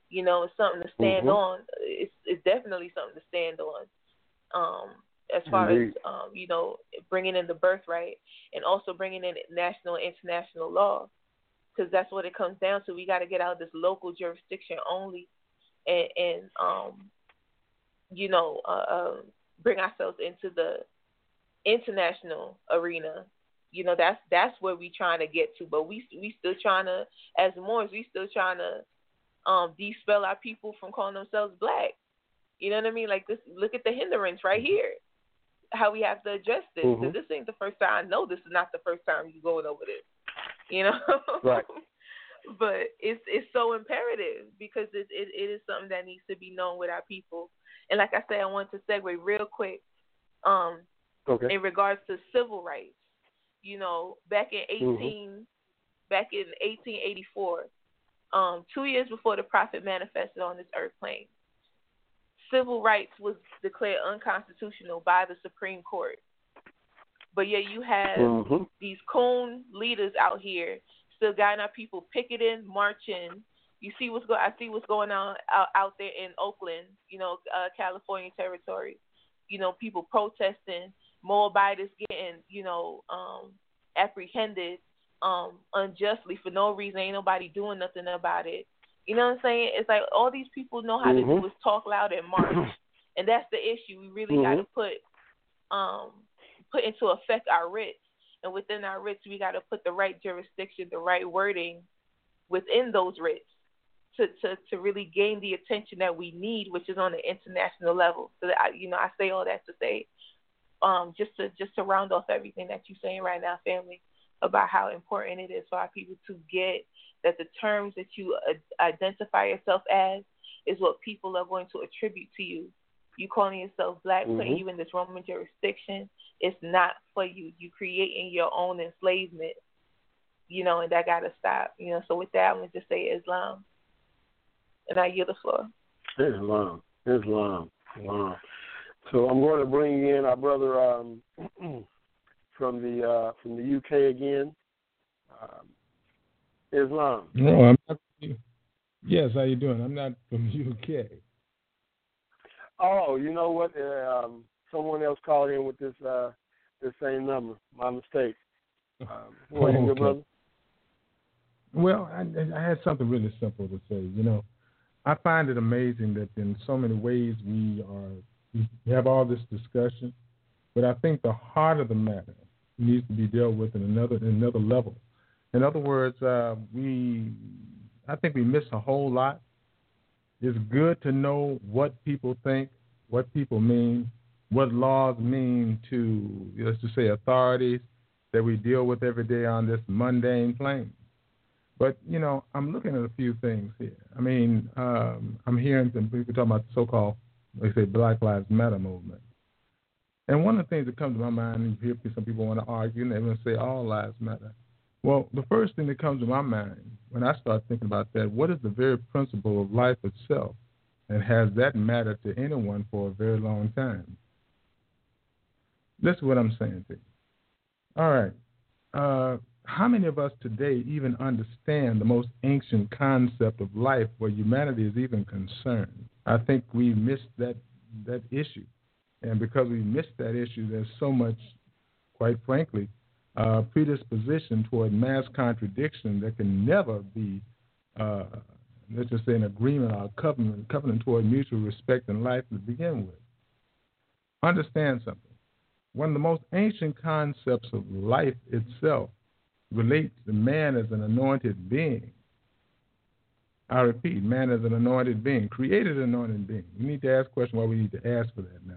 You know, it's something to stand mm-hmm. on. It's it's definitely something to stand on. Um, as far Indeed. as um, you know, bringing in the birthright and also bringing in national and international law because that's what it comes down to. We got to get out of this local jurisdiction only, and, and um, you know, uh, uh, bring ourselves into the international arena. You know, that's that's where we trying to get to. But we we still trying to, as Moors, we still trying to um, dispel our people from calling themselves black. You know what I mean? Like this. Look at the hindrance right here. How we have to address this. Mm-hmm. This ain't the first time. I know this is not the first time you going over this you know. Right. but it's it's so imperative because it, it it is something that needs to be known with our people. And like I said, I want to segue real quick. Um, okay. In regards to civil rights, you know, back in 18, mm-hmm. back in 1884, um, two years before the prophet manifested on this earth plane, civil rights was declared unconstitutional by the Supreme Court. But yet you have mm-hmm. these coon leaders out here still guiding our people picketing, marching. You see what's going. I see what's going on out, out there in Oakland, you know, uh, California territory. You know, people protesting, Moabites getting, you know, um, apprehended um, unjustly for no reason. Ain't nobody doing nothing about it. You know what I'm saying? It's like all these people know how mm-hmm. to do is talk loud and march, and that's the issue. We really mm-hmm. got to put um, put into effect our writs. And within our writs, we got to put the right jurisdiction, the right wording within those writs to, to, to really gain the attention that we need, which is on the international level. So that I, you know, I say all that to say, um, just to just to round off everything that you're saying right now, family, about how important it is for our people to get that the terms that you uh, identify yourself as is what people are going to attribute to you you calling yourself black, mm-hmm. putting you in this Roman jurisdiction, it's not for you. You creating your own enslavement, you know, and that gotta stop. You know, so with that I'm gonna just say Islam. And I yield the floor. Islam. Islam. Islam. So I'm going to bring in our brother um, from the uh, from the UK again. Um, Islam. No, I'm not. Yes, how you doing? I'm not from the UK. Oh, you know what? Uh, um, someone else called in with this uh, the same number. My mistake. Um, what okay. brother? Well, I, I had something really simple to say. You know, I find it amazing that in so many ways we are we have all this discussion, but I think the heart of the matter needs to be dealt with in another in another level. In other words, uh, we I think we miss a whole lot. It's good to know what people think, what people mean, what laws mean to let's just say authorities that we deal with every day on this mundane plane. But you know, I'm looking at a few things here. I mean, um, I'm hearing some people talking about the so-called, they say, Black Lives Matter movement. And one of the things that comes to my mind, and you hear some people want to argue, and they want to say all lives matter. Well, the first thing that comes to my mind when I start thinking about that, what is the very principle of life itself? And has that mattered to anyone for a very long time? This is what I'm saying to you. All right. Uh, how many of us today even understand the most ancient concept of life where humanity is even concerned? I think we missed that that issue, and because we missed that issue, there's so much, quite frankly, uh, predisposition toward mass contradiction that can never be, uh, let's just say, an agreement or a covenant, covenant toward mutual respect in life to begin with. Understand something. One of the most ancient concepts of life itself relates to man as an anointed being. I repeat, man as an anointed being, created anointed being. We need to ask questions why we need to ask for that now.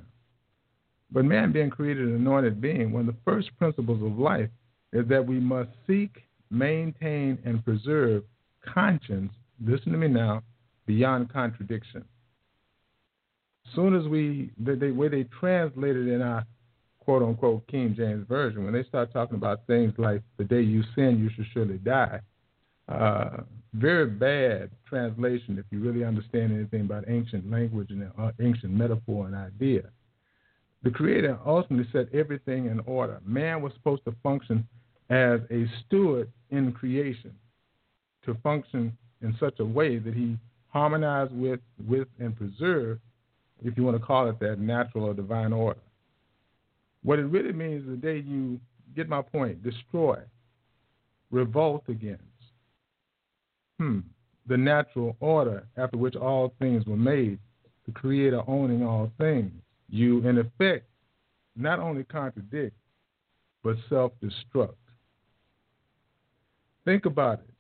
But man being created an anointed being, one of the first principles of life is that we must seek, maintain, and preserve conscience, listen to me now, beyond contradiction. As soon as we, the, the way they translated in our quote unquote King James Version, when they start talking about things like the day you sin, you should surely die, uh, very bad translation if you really understand anything about ancient language and uh, ancient metaphor and idea. The Creator ultimately set everything in order. Man was supposed to function as a steward in creation, to function in such a way that he harmonized with, with and preserved, if you want to call it that, natural or divine order. What it really means is the day you get my point, destroy, revolt against, hmm, the natural order after which all things were made, the Creator owning all things. You, in effect, not only contradict, but self destruct. Think about it.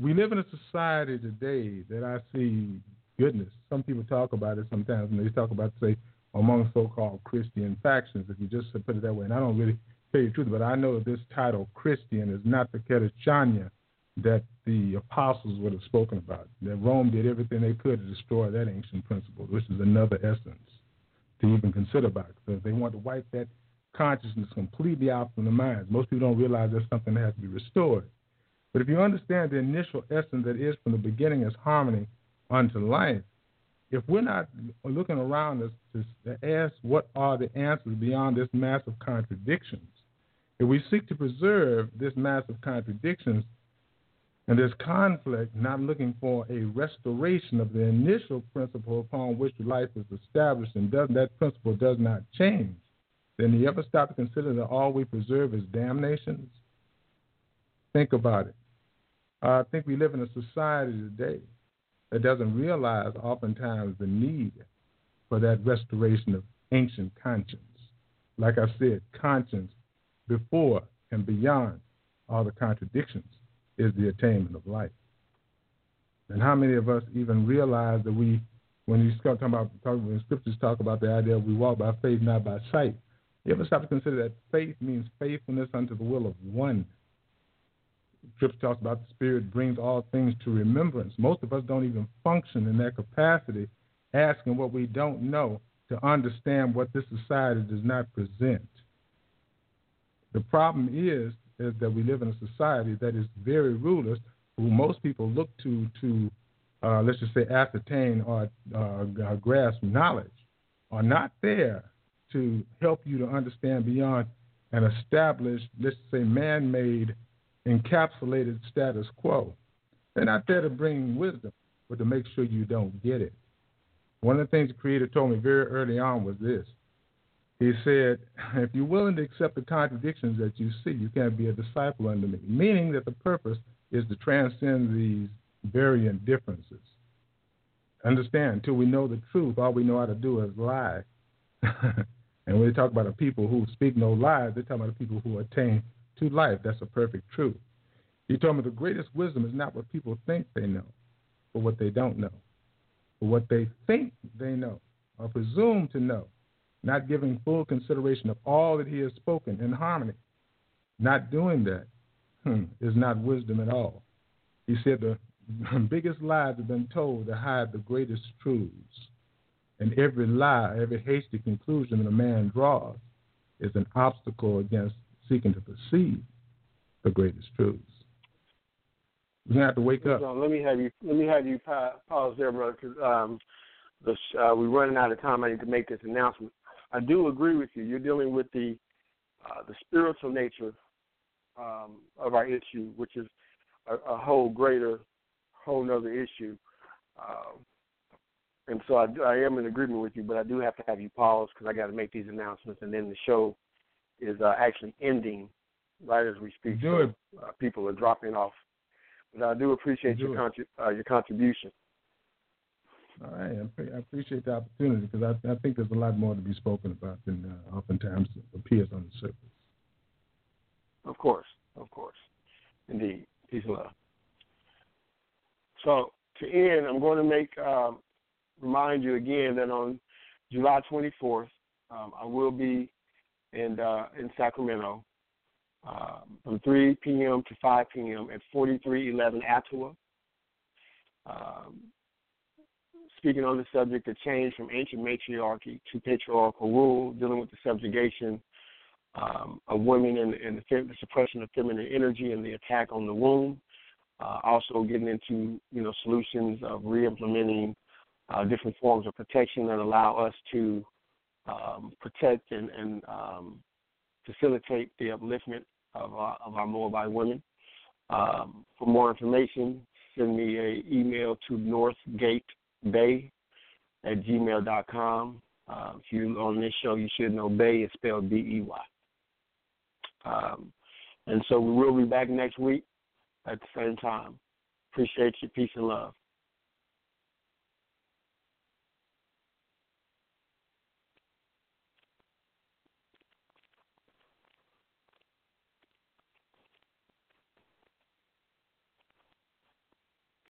We live in a society today that I see goodness. Some people talk about it sometimes and they talk about, say, among so-called Christian factions, if you just put it that way. And I don't really tell you the truth, but I know this title Christian is not the Ketachanya that the apostles would have spoken about. That Rome did everything they could to destroy that ancient principle, which is another essence to even consider about. Because they want to wipe that consciousness completely out from the minds. Most people don't realize that's something that has to be restored. But if you understand the initial essence that is from the beginning as harmony unto life, if we're not looking around us to ask what are the answers beyond this massive contradictions, if we seek to preserve this massive contradictions and this conflict, not looking for a restoration of the initial principle upon which life is established, and does, that principle does not change, then you ever stop to consider that all we preserve is damnations? Think about it. I think we live in a society today that doesn't realize oftentimes the need for that restoration of ancient conscience. Like I said, conscience before and beyond all the contradictions is the attainment of life. And how many of us even realize that we, when you start talking about, talking, when scriptures talk about the idea we walk by faith, not by sight, you ever stop to consider that faith means faithfulness unto the will of one Scripture talks about the Spirit brings all things to remembrance. Most of us don't even function in that capacity, asking what we don't know to understand what this society does not present. The problem is, is that we live in a society that is very rulers, who most people look to to uh, let's just say ascertain or uh, grasp knowledge, are not there to help you to understand beyond an established, let's say, man-made encapsulated status quo. They're not there to bring wisdom, but to make sure you don't get it. One of the things the Creator told me very early on was this He said, if you're willing to accept the contradictions that you see, you can't be a disciple under me. Meaning that the purpose is to transcend these variant differences. Understand, until we know the truth, all we know how to do is lie. and when they talk about the people who speak no lies, they're talking about the people who attain to life. That's a perfect truth. He told me the greatest wisdom is not what people think they know, but what they don't know. But what they think they know or presume to know, not giving full consideration of all that he has spoken in harmony. Not doing that hmm, is not wisdom at all. He said the biggest lies have been told to hide the greatest truths. And every lie, every hasty conclusion that a man draws is an obstacle against seeking to perceive the greatest truths. We're gonna have to wake up. So let me have you. Let me have you pause there, brother, because um, uh, we're running out of time. I need to make this announcement. I do agree with you. You're dealing with the uh, the spiritual nature um, of our issue, which is a, a whole greater, whole other issue. Um, and so I, I am in agreement with you, but I do have to have you pause because I got to make these announcements, and then the show is uh, actually ending right as we speak. Do it. Uh, people are dropping off, but I do appreciate do your contri- uh, your contribution. All right, I appreciate the opportunity because I, I, think there's a lot more to be spoken about than uh, oftentimes appears on the surface. Of course, of course, indeed, peace and love. So to end, I'm going to make um, remind you again that on July 24th, um, I will be in uh, in Sacramento um, from 3 p.m. to 5 p.m. at 4311 Atwood. Um, speaking on the subject of change from ancient matriarchy to patriarchal rule, dealing with the subjugation um, of women and, and the, the, suppression of feminine energy and the attack on the womb. Uh, also getting into you know solutions of re-implementing uh, different forms of protection that allow us to um, protect and, and um, facilitate the upliftment of our, of our Moabite women. Um, for more information, send me an email to northgatebey at gmail.com. Uh, if you're on this show, you should know Bey is spelled B E Y. Um, and so we will be back next week at the same time. Appreciate you. Peace and love.